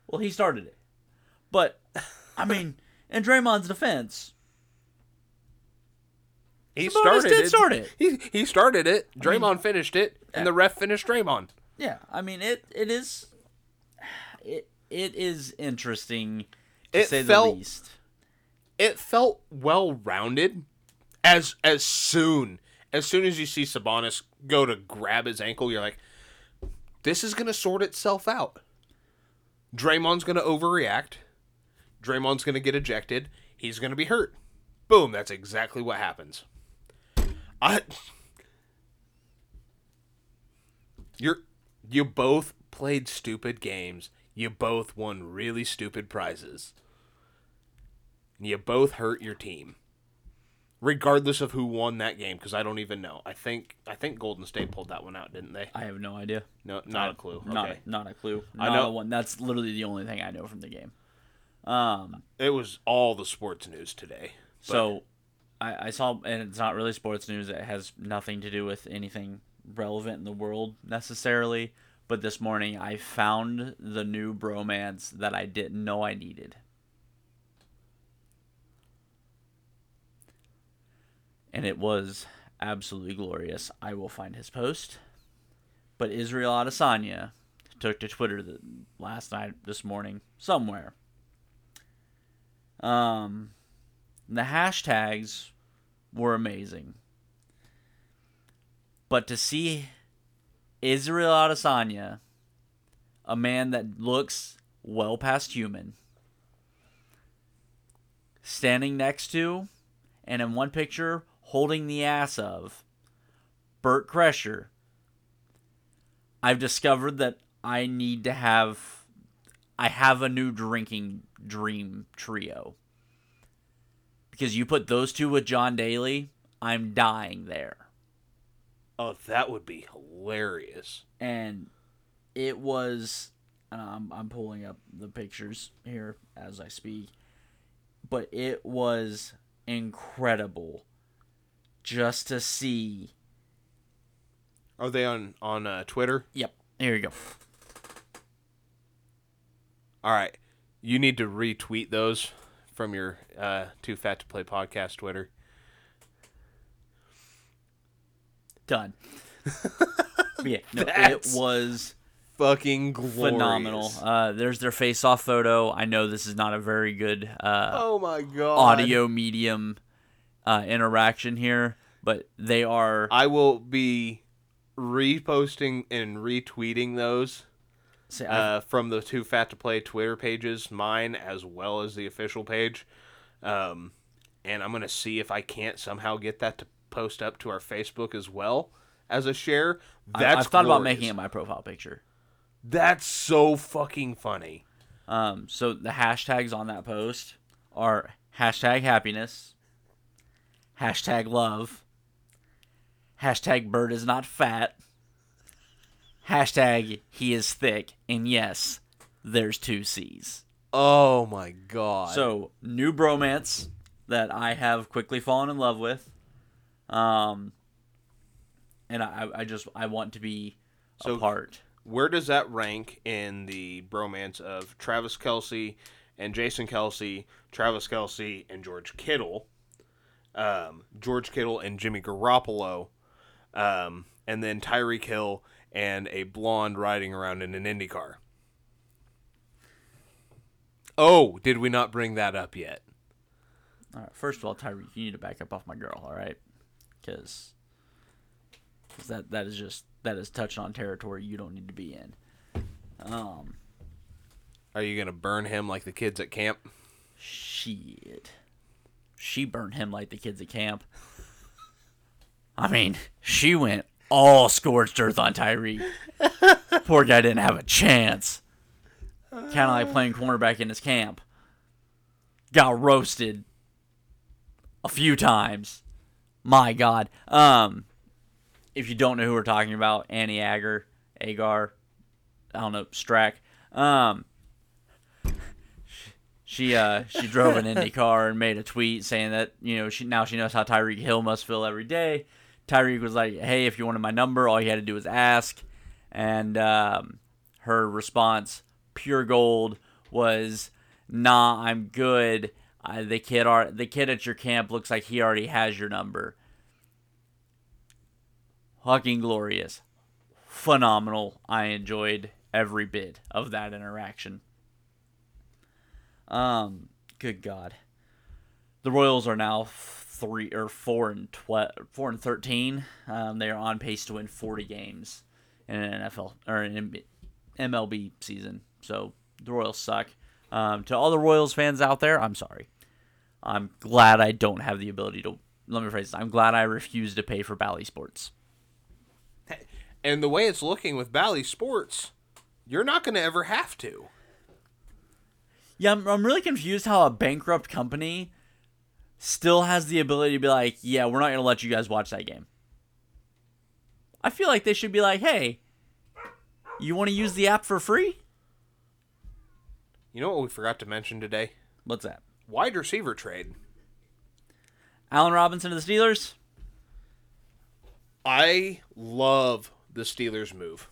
Well, he started it. But, I mean, in Draymond's defense, He Sabonis started did it. start it. He he started it. Draymond finished it, and the ref finished Draymond. Yeah, I mean it. It is. It it is interesting to It say felt- the least. It felt well rounded. As as soon as soon as you see Sabonis go to grab his ankle, you're like, this is gonna sort itself out. Draymond's gonna overreact. Draymond's gonna get ejected. He's gonna be hurt. Boom. That's exactly what happens. I. You're you both played stupid games. You both won really stupid prizes. You both hurt your team. Regardless of who won that game, because I don't even know. I think I think Golden State pulled that one out, didn't they? I have no idea. No, not a clue. Not Okay. not a clue. I know- one. That's literally the only thing I know from the game. Um. It was all the sports news today. So, I, I saw, and it's not really sports news. It has nothing to do with anything relevant in the world necessarily. But this morning, I found the new bromance that I didn't know I needed. And it was absolutely glorious. I will find his post. But Israel Adesanya took to Twitter the, last night, this morning, somewhere. Um, the hashtags were amazing. But to see Israel Adesanya, a man that looks well past human, standing next to, and in one picture, holding the ass of Bert Kreischer, I've discovered that I need to have I have a new drinking dream trio. Because you put those two with John Daly, I'm dying there. Oh, that would be hilarious. And it was and I'm I'm pulling up the pictures here as I speak. But it was incredible just to see Are they on on uh, Twitter? Yep. Here you go. All right, you need to retweet those from your uh, Too Fat to Play podcast Twitter. Done. yeah, no, it was Fucking glorious. phenomenal. Uh, there's their face-off photo. I know this is not a very good uh, oh my god. audio medium uh, interaction here, but they are. I will be reposting and retweeting those I- uh, from the Too Fat to Play Twitter pages, mine as well as the official page. Um, and I'm gonna see if I can't somehow get that to post up to our Facebook as well as a share. That's I've thought about making it my profile picture. That's so fucking funny. Um, so the hashtags on that post are hashtag happiness, hashtag love, hashtag bird is not fat, hashtag he is thick, and yes, there's two C's. Oh my god. So new bromance that I have quickly fallen in love with, um, and I, I just I want to be So- a part. where does that rank in the bromance of Travis Kelce and Jason Kelce, Travis Kelce and George Kittle, um, George Kittle and Jimmy Garoppolo, um, and then Tyreek Hill and a blonde riding around in an Indy car? Oh, did we not bring that up yet? All right, first of all, Tyreek, you need to back up off my girl, all right? Because that that is just that is touching on territory you don't need to be in. Um, Are you gonna burn him like the kids at camp? shit, she burned him like the kids at camp. I mean, she went all scorched earth on Tyree. Poor guy didn't have a chance. Kind of like playing cornerback in his camp. Got roasted a few times. My God. Um, if you don't know who we're talking about, Annie Agar, Agar, I don't know, Strack. Um, she uh she drove an Indy car and made a tweet saying that you know she now she knows how Tyreek Hill must feel every day. Tyreek was like, "Hey, if you wanted my number, all you had to do was ask," and um, her response, pure gold, was, "Nah, I'm good. I, the kid are the kid at your camp looks like he already has your number." Fucking glorious, phenomenal. I enjoyed every bit of that interaction. Um, good God, the Royals are now three or four and twelve, four and thirteen. Um, they are on pace to win forty games in an NFL or an MLB season. So the Royals suck. Um, to all the Royals fans out there, I'm sorry. I'm glad I don't have the ability to. Let me phrase this. I'm glad I refuse to pay for Bally Sports. And the way it's looking with Bally Sports, you're not going to ever have to. Yeah, I'm, I'm really confused how a bankrupt company still has the ability to be like, yeah, we're not going to let you guys watch that game. I feel like they should be like, hey, you want to use the app for free? You know what we forgot to mention today? What's that? Wide receiver trade. Allen Robinson to the Steelers? I love the Steelers move.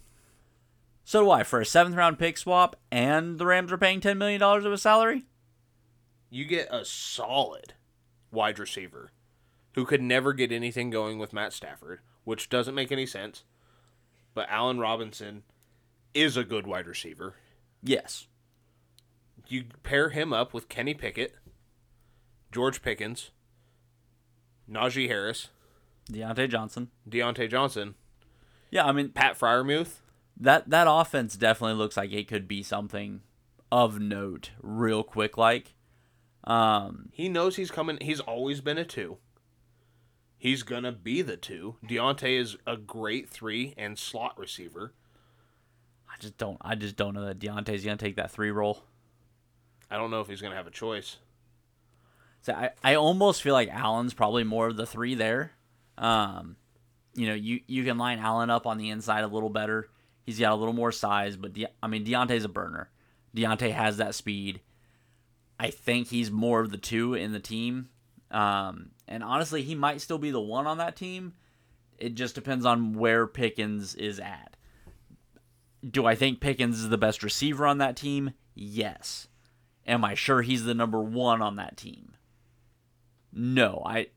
So do I. For a seventh round pick swap and the Rams are paying $10 million of his salary? You get a solid wide receiver who could never get anything going with Matt Stafford, which doesn't make any sense. But Allen Robinson is a good wide receiver. Yes. You pair him up with Kenny Pickett, George Pickens, Najee Harris, Diontae Johnson. Diontae Johnson, Yeah, I mean Pat Freiermuth. That that offense definitely looks like it could be something of note real quick like. Um He knows he's coming. He's always been a two. He's gonna be the two. Diontae is a great three and slot receiver. I just don't I just don't know that Diontae's gonna take that three role. I don't know if he's gonna have a choice. So I, I almost feel like Allen's probably more of the three there. Um, you know, you, you can line Allen up on the inside a little better. He's got a little more size, but De- I mean Diontae's a burner. Diontae has that speed. I think he's more of the two in the team. Um, and honestly, he might still be the one on that team. It just depends on where Pickens is at. Do I think Pickens is the best receiver on that team? Yes. Am I sure he's the number one on that team? No, I.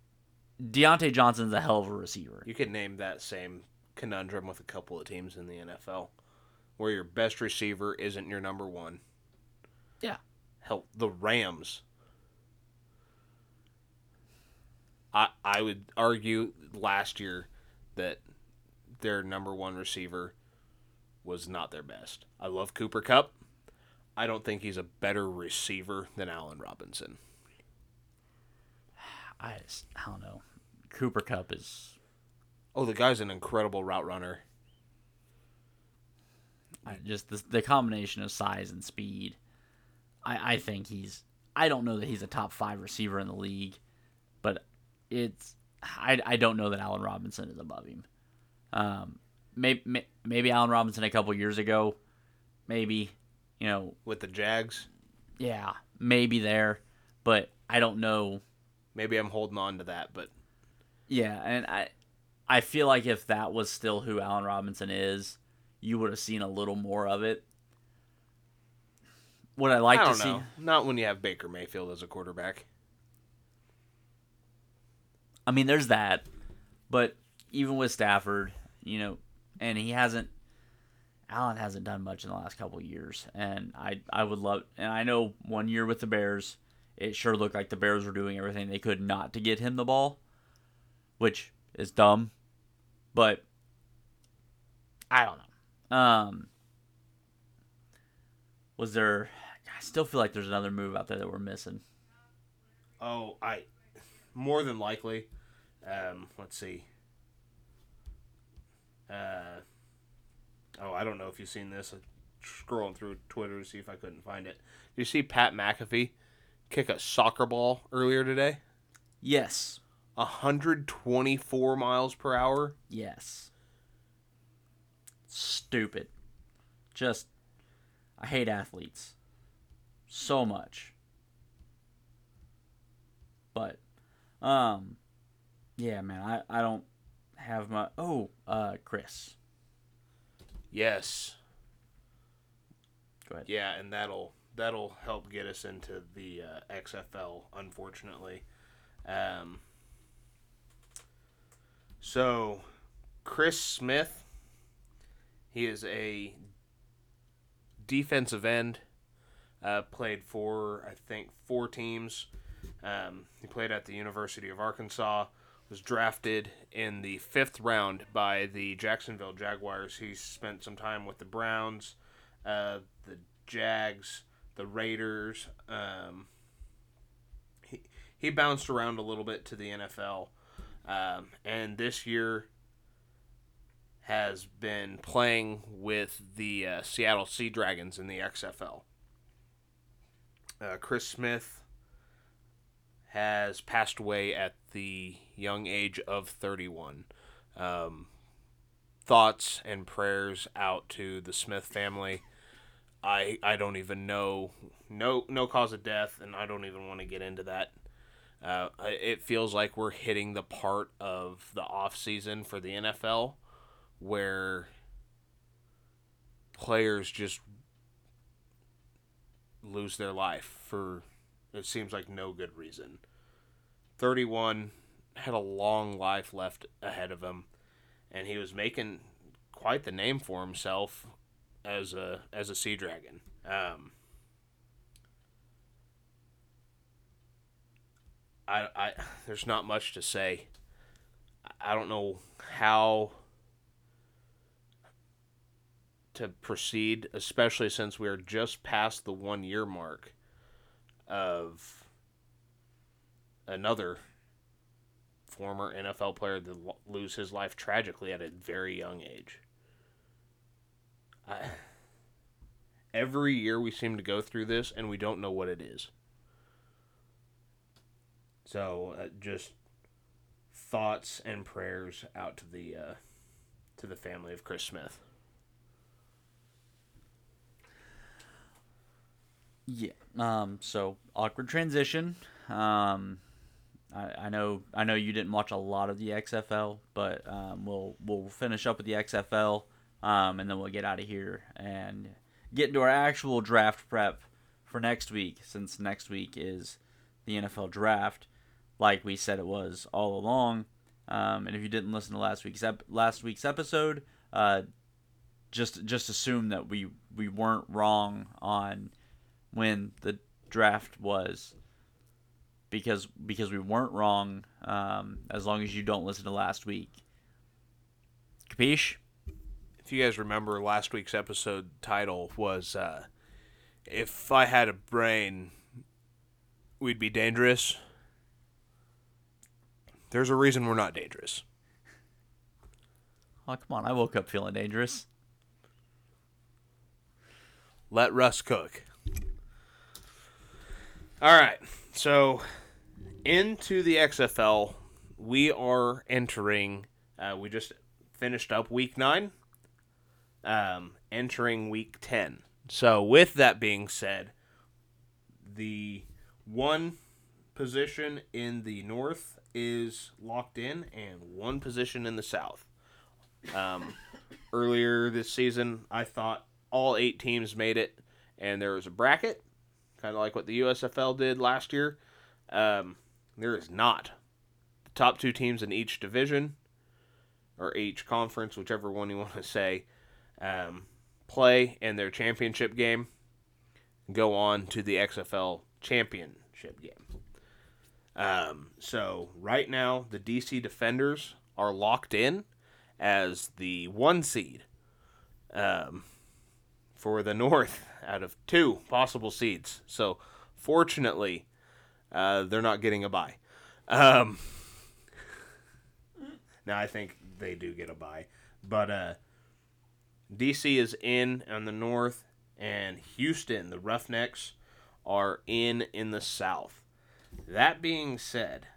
Diontae Johnson's a hell of a receiver. You could name that same conundrum with a couple of teams in the NFL, where your best receiver isn't your number one. Yeah. Hell, the Rams. I I would argue last year that their number one receiver was not their best. I love Cooper Kupp. I don't think he's a better receiver than Allen Robinson. I just, I don't know. Cooper Kupp is Oh, the guy's an incredible route runner. I just the, the combination of size and speed. I I think he's. I don't know that he's a top five receiver in the league, but it's. I, I don't know that Allen Robinson is above him. Um, maybe maybe Allen Robinson a couple years ago, maybe you know With the Jags, yeah maybe there, but I don't know maybe I'm holding on to that, but Yeah, and I I feel like if that was still who Allen Robinson is, you would have seen a little more of it. Would I like I to don't see know. Not when you have Baker Mayfield as a quarterback. I mean there's that, but even with Stafford, you know, and he hasn't Allen hasn't done much in the last couple of years, and I I would love and I know one year with the Bears, it sure looked like the Bears were doing everything they could not to get him the ball, which is dumb, but I don't know. Um, was there? I still feel like there's another move out there that we're missing. Oh, I more than likely. Um, let's see. Uh, oh, I don't know if you've seen this. I'm scrolling through Twitter to see if I couldn't find it. Did you see Pat McAfee kick a soccer ball earlier today? Yes, 124 miles per hour. yes. Stupid. Just, I hate athletes so much. But, um, yeah, man, I I don't have my oh uh Chris. Yes. Go ahead. Yeah, and that'll that'll help get us into the uh, XFL. Unfortunately, um, so Chris Smith He is a defensive end. Uh, played for I think four teams. Um, he played at the University of Arkansas. Was drafted in the fifth round by the Jacksonville Jaguars. He spent some time with the Browns, uh, the Jags, the Raiders. Um, he he bounced around a little bit to the NFL, um, and this year has been playing with the uh, Seattle Sea Dragons in the XFL. Uh, Chris Smith has passed away at the young age of 31. Um, thoughts and prayers out to the Smith family. I I don't even know no no cause of death, and I don't even want to get into that. Uh, it feels like we're hitting the part of the off season for the NFL where players just lose their life for it seems like no good reason. 31 had a long life left ahead of him and he was making quite the name for himself as a as a sea dragon. Um, I, I there's not much to say. I don't know how to proceed, especially since we're just past the one year mark of another former NFL player to lose his life tragically at a very young age. I, every year we seem to go through this and we don't know what it is. So uh, just thoughts and prayers out to the uh, to the family of Chris Smith. Yeah. Um. So awkward transition. Um. I, I know I know you didn't watch a lot of the XFL, but um, we'll we'll finish up with the XFL, um, and then we'll get out of here and get into our actual draft prep for next week, since next week is the NFL draft, like we said it was all along. Um, and if you didn't listen to last week's ep- last week's episode, uh, just just assume that we we weren't wrong on when the draft was because because we weren't wrong um, as long as you don't listen to last week. Capiche? If you guys remember last week's episode title was uh, if I had a brain we'd be dangerous. There's a reason we're not dangerous. Oh, come on. I woke up feeling dangerous. Let Russ cook. All right. So, into the XFL, we are entering. Uh, we just finished up week nine, um, entering week 10. So, with that being said, the one position in the north is locked in, and one position in the south. Um, earlier this season, I thought all eight teams made it, and there was a bracket kind of like what the USFL did last year. Um, there is not. The top two teams in each division or each conference, whichever one you want to say, um, play in their championship game, go on to the XFL championship game. Um, so right now, the DC Defenders are locked in as the one seed um, for the North out of two possible seeds. So, fortunately, uh, they're not getting a buy. Um, now, I think they do get a buy, But uh, DC is in on the North, and Houston, the Roughnecks, are in in the South. That being said,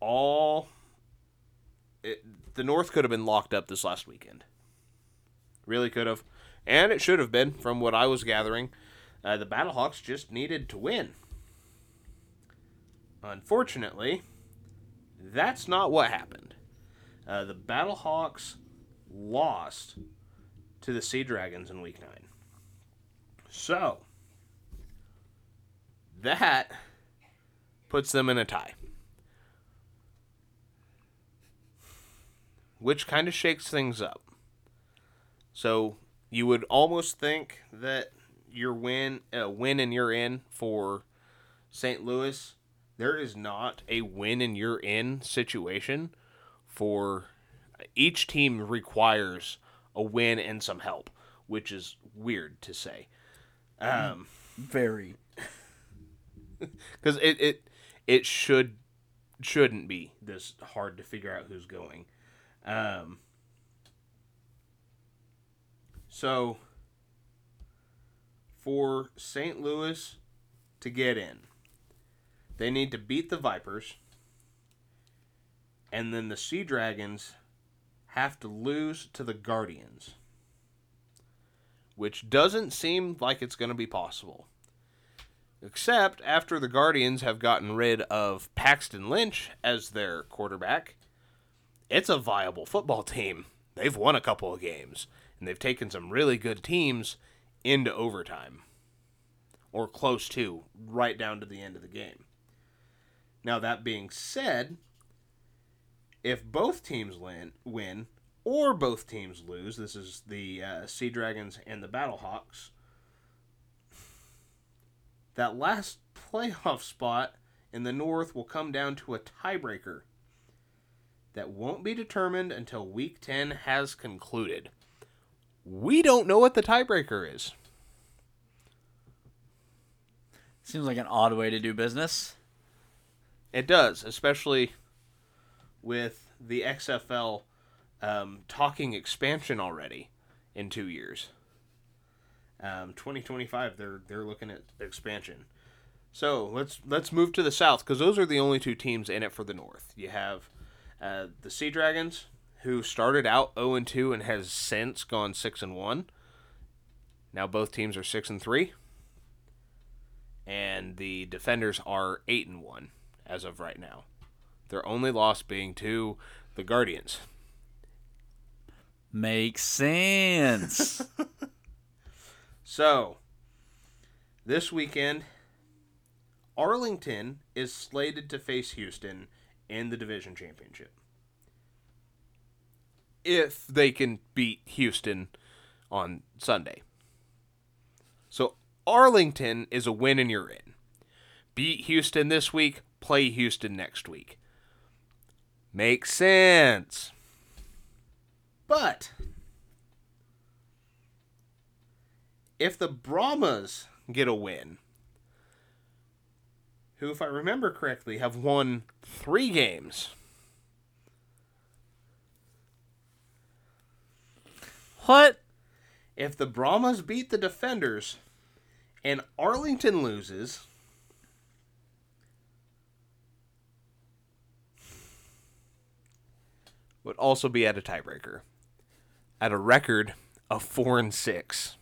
all it, the North could have been locked up this last weekend. Really could have and it should have been from what I was gathering. Uh, the Battlehawks just needed to win. Unfortunately, that's not what happened. Uh, the Battlehawks lost to the Sea Dragons in Week 9. So, that puts them in a tie. Which kind of shakes things up. So you would almost think that your win, uh, win and you're in for St. Louis. There is not a win and you're in situation for each team requires a win and some help, which is weird to say. Um, Very. because it, it it should shouldn't be this hard to figure out who's going. Um, so for St. Louis to get in, they need to beat the Vipers, and then the Sea Dragons have to lose to the Guardians, which doesn't seem like it's going to be possible. Except after the Guardians have gotten rid of Paxton Lynch as their quarterback, it's a viable football team. They've won a couple of games, and they've taken some really good teams into overtime. Or close to, right down to the end of the game. Now, that being said, if both teams win, or both teams lose, this is the uh, Sea Dragons and the Battlehawks that last playoff spot in the North will come down to a tiebreaker that won't be determined until Week 10 has concluded. We don't know what the tiebreaker is. Seems like an odd way to do business. It does, especially with the XFL um, talking expansion already in two years. Um, 2025, they're they're looking at expansion. So let's let's move to the south because those are the only two teams in it for the north. You have uh, the Sea Dragons, who started out 0 and 2 and has since gone 6 and 1. Now both teams are 6 and 3. And the Defenders are 8 and 1 as of right now. Their only loss being to the Guardians. Makes sense. So, this weekend, Arlington is slated to face Houston in the division championship. If they can beat Houston on Sunday. So, Arlington is a win and you're in. Beat Houston this week, play Houston next week. Makes sense. But if the Brahmas get a win, who, if I remember correctly, have won three games, what? if the Brahmas beat the Defenders and Arlington loses, would also be at a tiebreaker, at a record of four and six.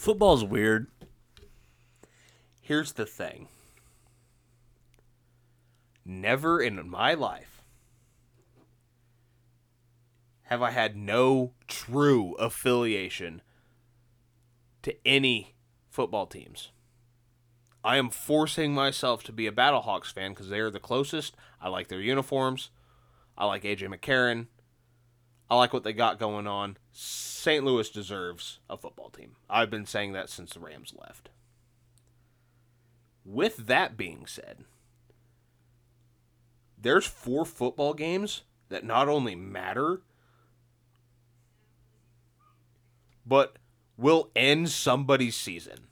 Football's weird. Here's the thing. Never in my life have I had no true affiliation to any football teams. I am forcing myself to be a Battlehawks fan because they are the closest. I like their uniforms. I like AJ McCarron. I like what they got going on. St. Louis deserves a football team. I've been saying that since the Rams left. With that being said, there's four football games that not only matter, but will end somebody's season.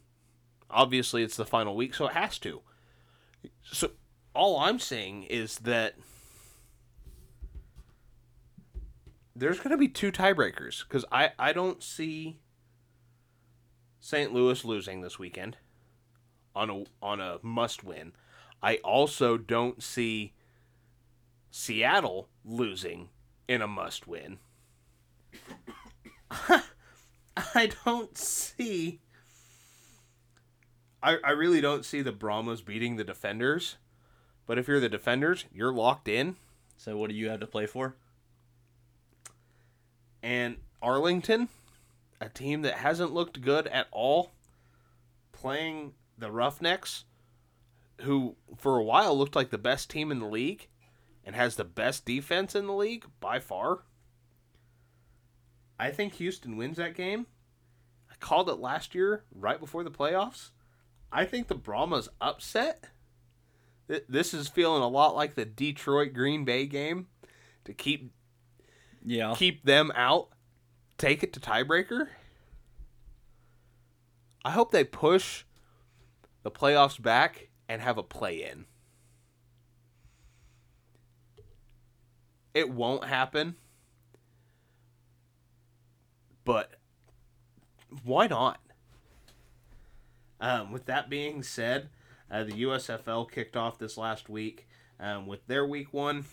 Obviously, it's the final week, so it has to. So, all I'm saying is that there's going to be two tiebreakers because I, I don't see St. Louis losing this weekend on a on a must win. I also don't see Seattle losing in a must win. I don't see I, I really don't see the Brahmas beating the defenders. But if you're the defenders, you're locked in. So what do you have to play for? And Arlington, a team that hasn't looked good at all, playing the Roughnecks, who for a while looked like the best team in the league and has the best defense in the league by far. I think Houston wins that game. I called it last year, right before the playoffs. I think the Brahmas upset. This is feeling a lot like the Detroit Green Bay game to keep Yeah. keep them out, take it to tiebreaker. I hope they push the playoffs back and have a play in. It won't happen. But why not? Um, with that being said, uh, the USFL kicked off this last week um, with their week one.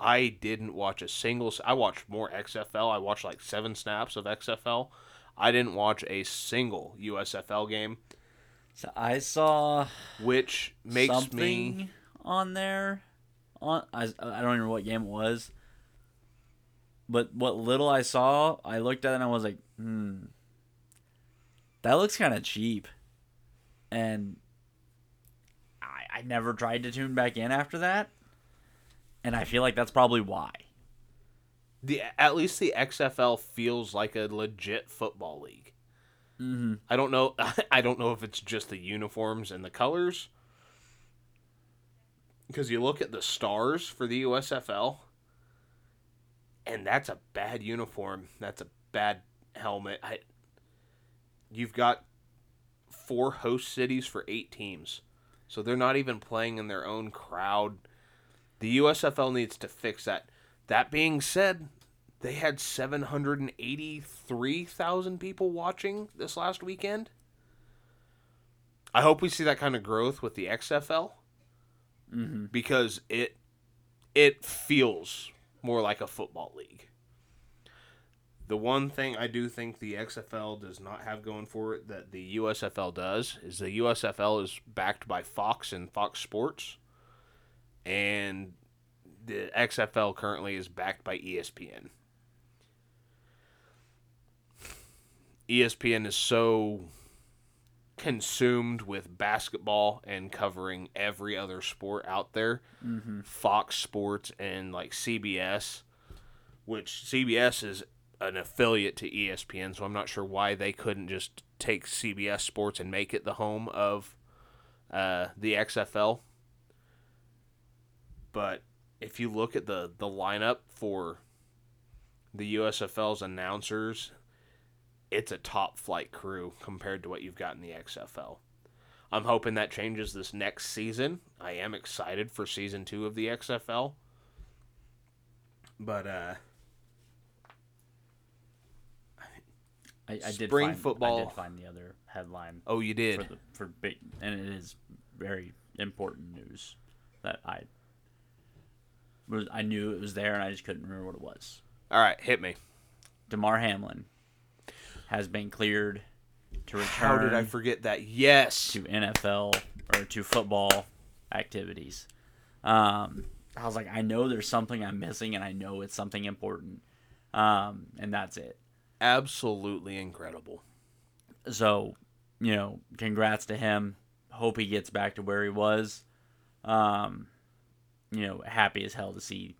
I didn't watch a single. I watched more XFL. I watched like seven snaps of XFL. I didn't watch a single USFL game, So I saw which makes something me on there. On I, I don't remember what game it was, but what little I saw, I looked at it and I was like, hmm, that looks kind of cheap, and I I never tried to tune back in after that, and I feel like that's probably why. the at least the XFL feels like a legit football league. Mm-hmm. I don't know. I don't know if it's just the uniforms and the colors. Because you look at the stars for the USFL, and that's a bad uniform. That's a bad helmet. I, you've got four host cities for eight teams, so they're not even playing in their own crowd. The USFL needs to fix that. That being said, they had 783,000 people watching this last weekend. I hope we see that kind of growth with the XFL Mm-hmm. because it it feels more like a football league. The one thing I do think the XFL does not have going for it that the USFL does is the USFL is backed by Fox and Fox Sports, and the XFL currently is backed by ESPN. ESPN is so consumed with basketball and covering every other sport out there. Mm-hmm. Fox Sports and like CBS, which CBS is an affiliate to ESPN, so I'm not sure why they couldn't just take CBS Sports and make it the home of uh, the XFL. But if you look at the the lineup for the USFL's announcers, it's a top flight crew compared to what you've got in the XFL. I'm hoping that changes this next season. I am excited for season two of the XFL. But uh I, I did Spring find, I did find the other headline oh you did. for the for big, and it is very important news that I was. I knew it was there, and I just couldn't remember what it was. All right, hit me. Damar Hamlin has been cleared to return How did I forget that? Yes. to NFL or to football activities. Um, I was like, I know there's something I'm missing, and I know it's something important, um, and that's it. Absolutely incredible. So, you know, congrats to him. Hope he gets back to where he was. Um, you know, happy as hell to see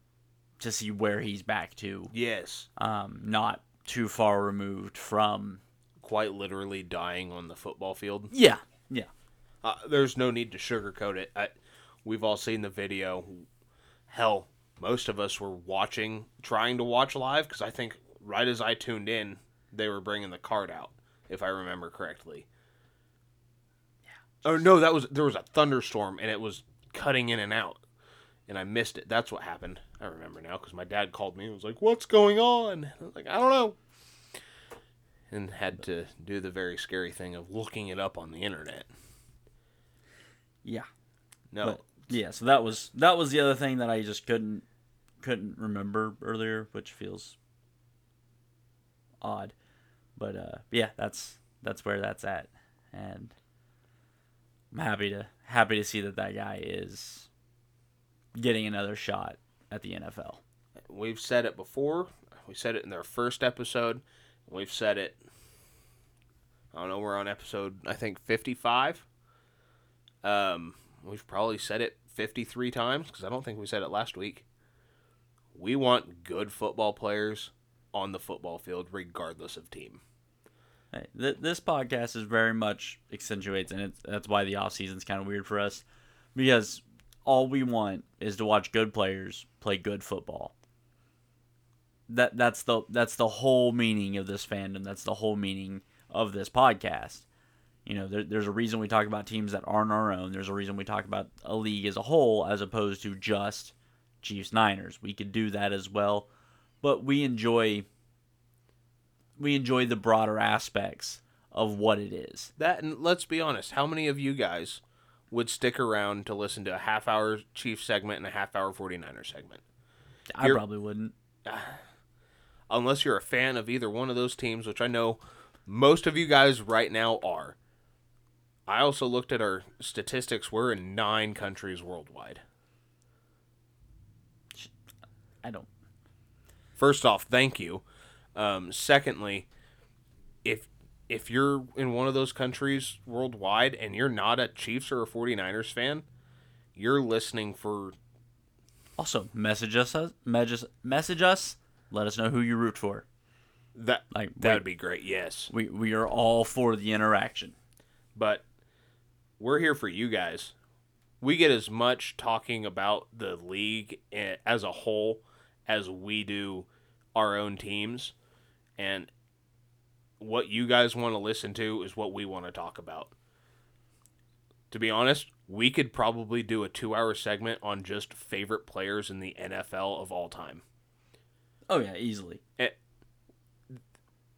to see where he's back to. Yes. Um, not too far removed from. Quite literally dying on the football field. Yeah, yeah, Uh, there's no need to sugarcoat it. I, we've all seen the video. Hell, most of us were watching, trying to watch live because I think right as I tuned in, they were bringing the card out, if I remember correctly. Yeah. Oh no, that was there was a thunderstorm and it was cutting in and out, and I missed it. That's what happened. I remember now because my dad called me and was like, "What's going on?" I was like, "I don't know," and had to do the very scary thing of looking it up on the internet. yeah. No, But yeah, so that was that was the other thing that I just couldn't couldn't remember earlier, which feels odd. But uh, yeah, that's that's where that's at, and I'm happy to happy to see that that guy is getting another shot at the NFL. we've said it before. We said it in our first episode. We've said it. I don't know. We're on episode I think fifty-five. Um, we've probably said it 53 times because I don't think we said it last week. We want good football players on the football field, regardless of team. Hey, th- this podcast is very much accentuates, and it's, that's why the off season's kind of weird for us, because all we want is to watch good players play good football. That that's the that's the whole meaning of this fandom. That's the whole meaning of this podcast. You know, there, there's a reason we talk about teams that aren't our own. There's a reason we talk about a league as a whole, as opposed to just Chiefs Niners. We could do that as well, but we enjoy we enjoy the broader aspects of what it is. That and let's be honest, how many of you guys would stick around to listen to a half hour Chief segment and a half hour 49er segment? I You're- probably wouldn't. Unless you're a fan of either one of those teams, which I know most of you guys right now are. I also looked at our statistics. We're in nine countries worldwide. I don't. First off, thank you. Um, secondly, if if you're in one of those countries worldwide and you're not a Chiefs or a 49ers fan, you're listening for Also, message us, message, message us. Let us know who you root for. that Like that'd we, be great. Yes. we we are all for the interaction. But we're here for you guys. We get as much talking about the league as a whole as we do our own teams and what you guys want to listen to is what we want to talk about. To be honest, we could probably do a 2-hour segment on just favorite players in the NFL of all time. Oh yeah, easily. Eh,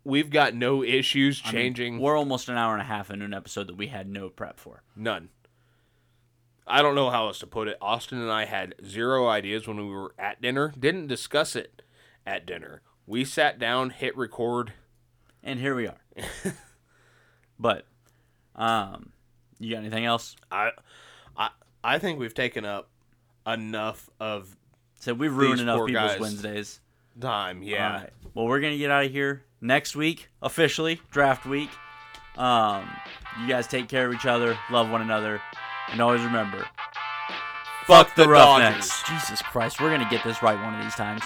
we've got no issues I mean, changing we're almost an hour and a half into an episode that we had no prep for. None. I don't know how else to put it. Austin and I had zero ideas when we were at dinner. Didn't discuss it at dinner. We sat down, hit record. And here we are. but, um, you got anything else? I, I, I think we've taken up enough of So we've ruined enough people's. Wednesdays. time. Yeah. All right. Well, we're gonna get out of here next week officially draft week. Um, you guys take care of each other, love one another, and always remember, Fuck the Roughnecks. Dodgers. Jesus Christ, we're gonna get this right one of these times.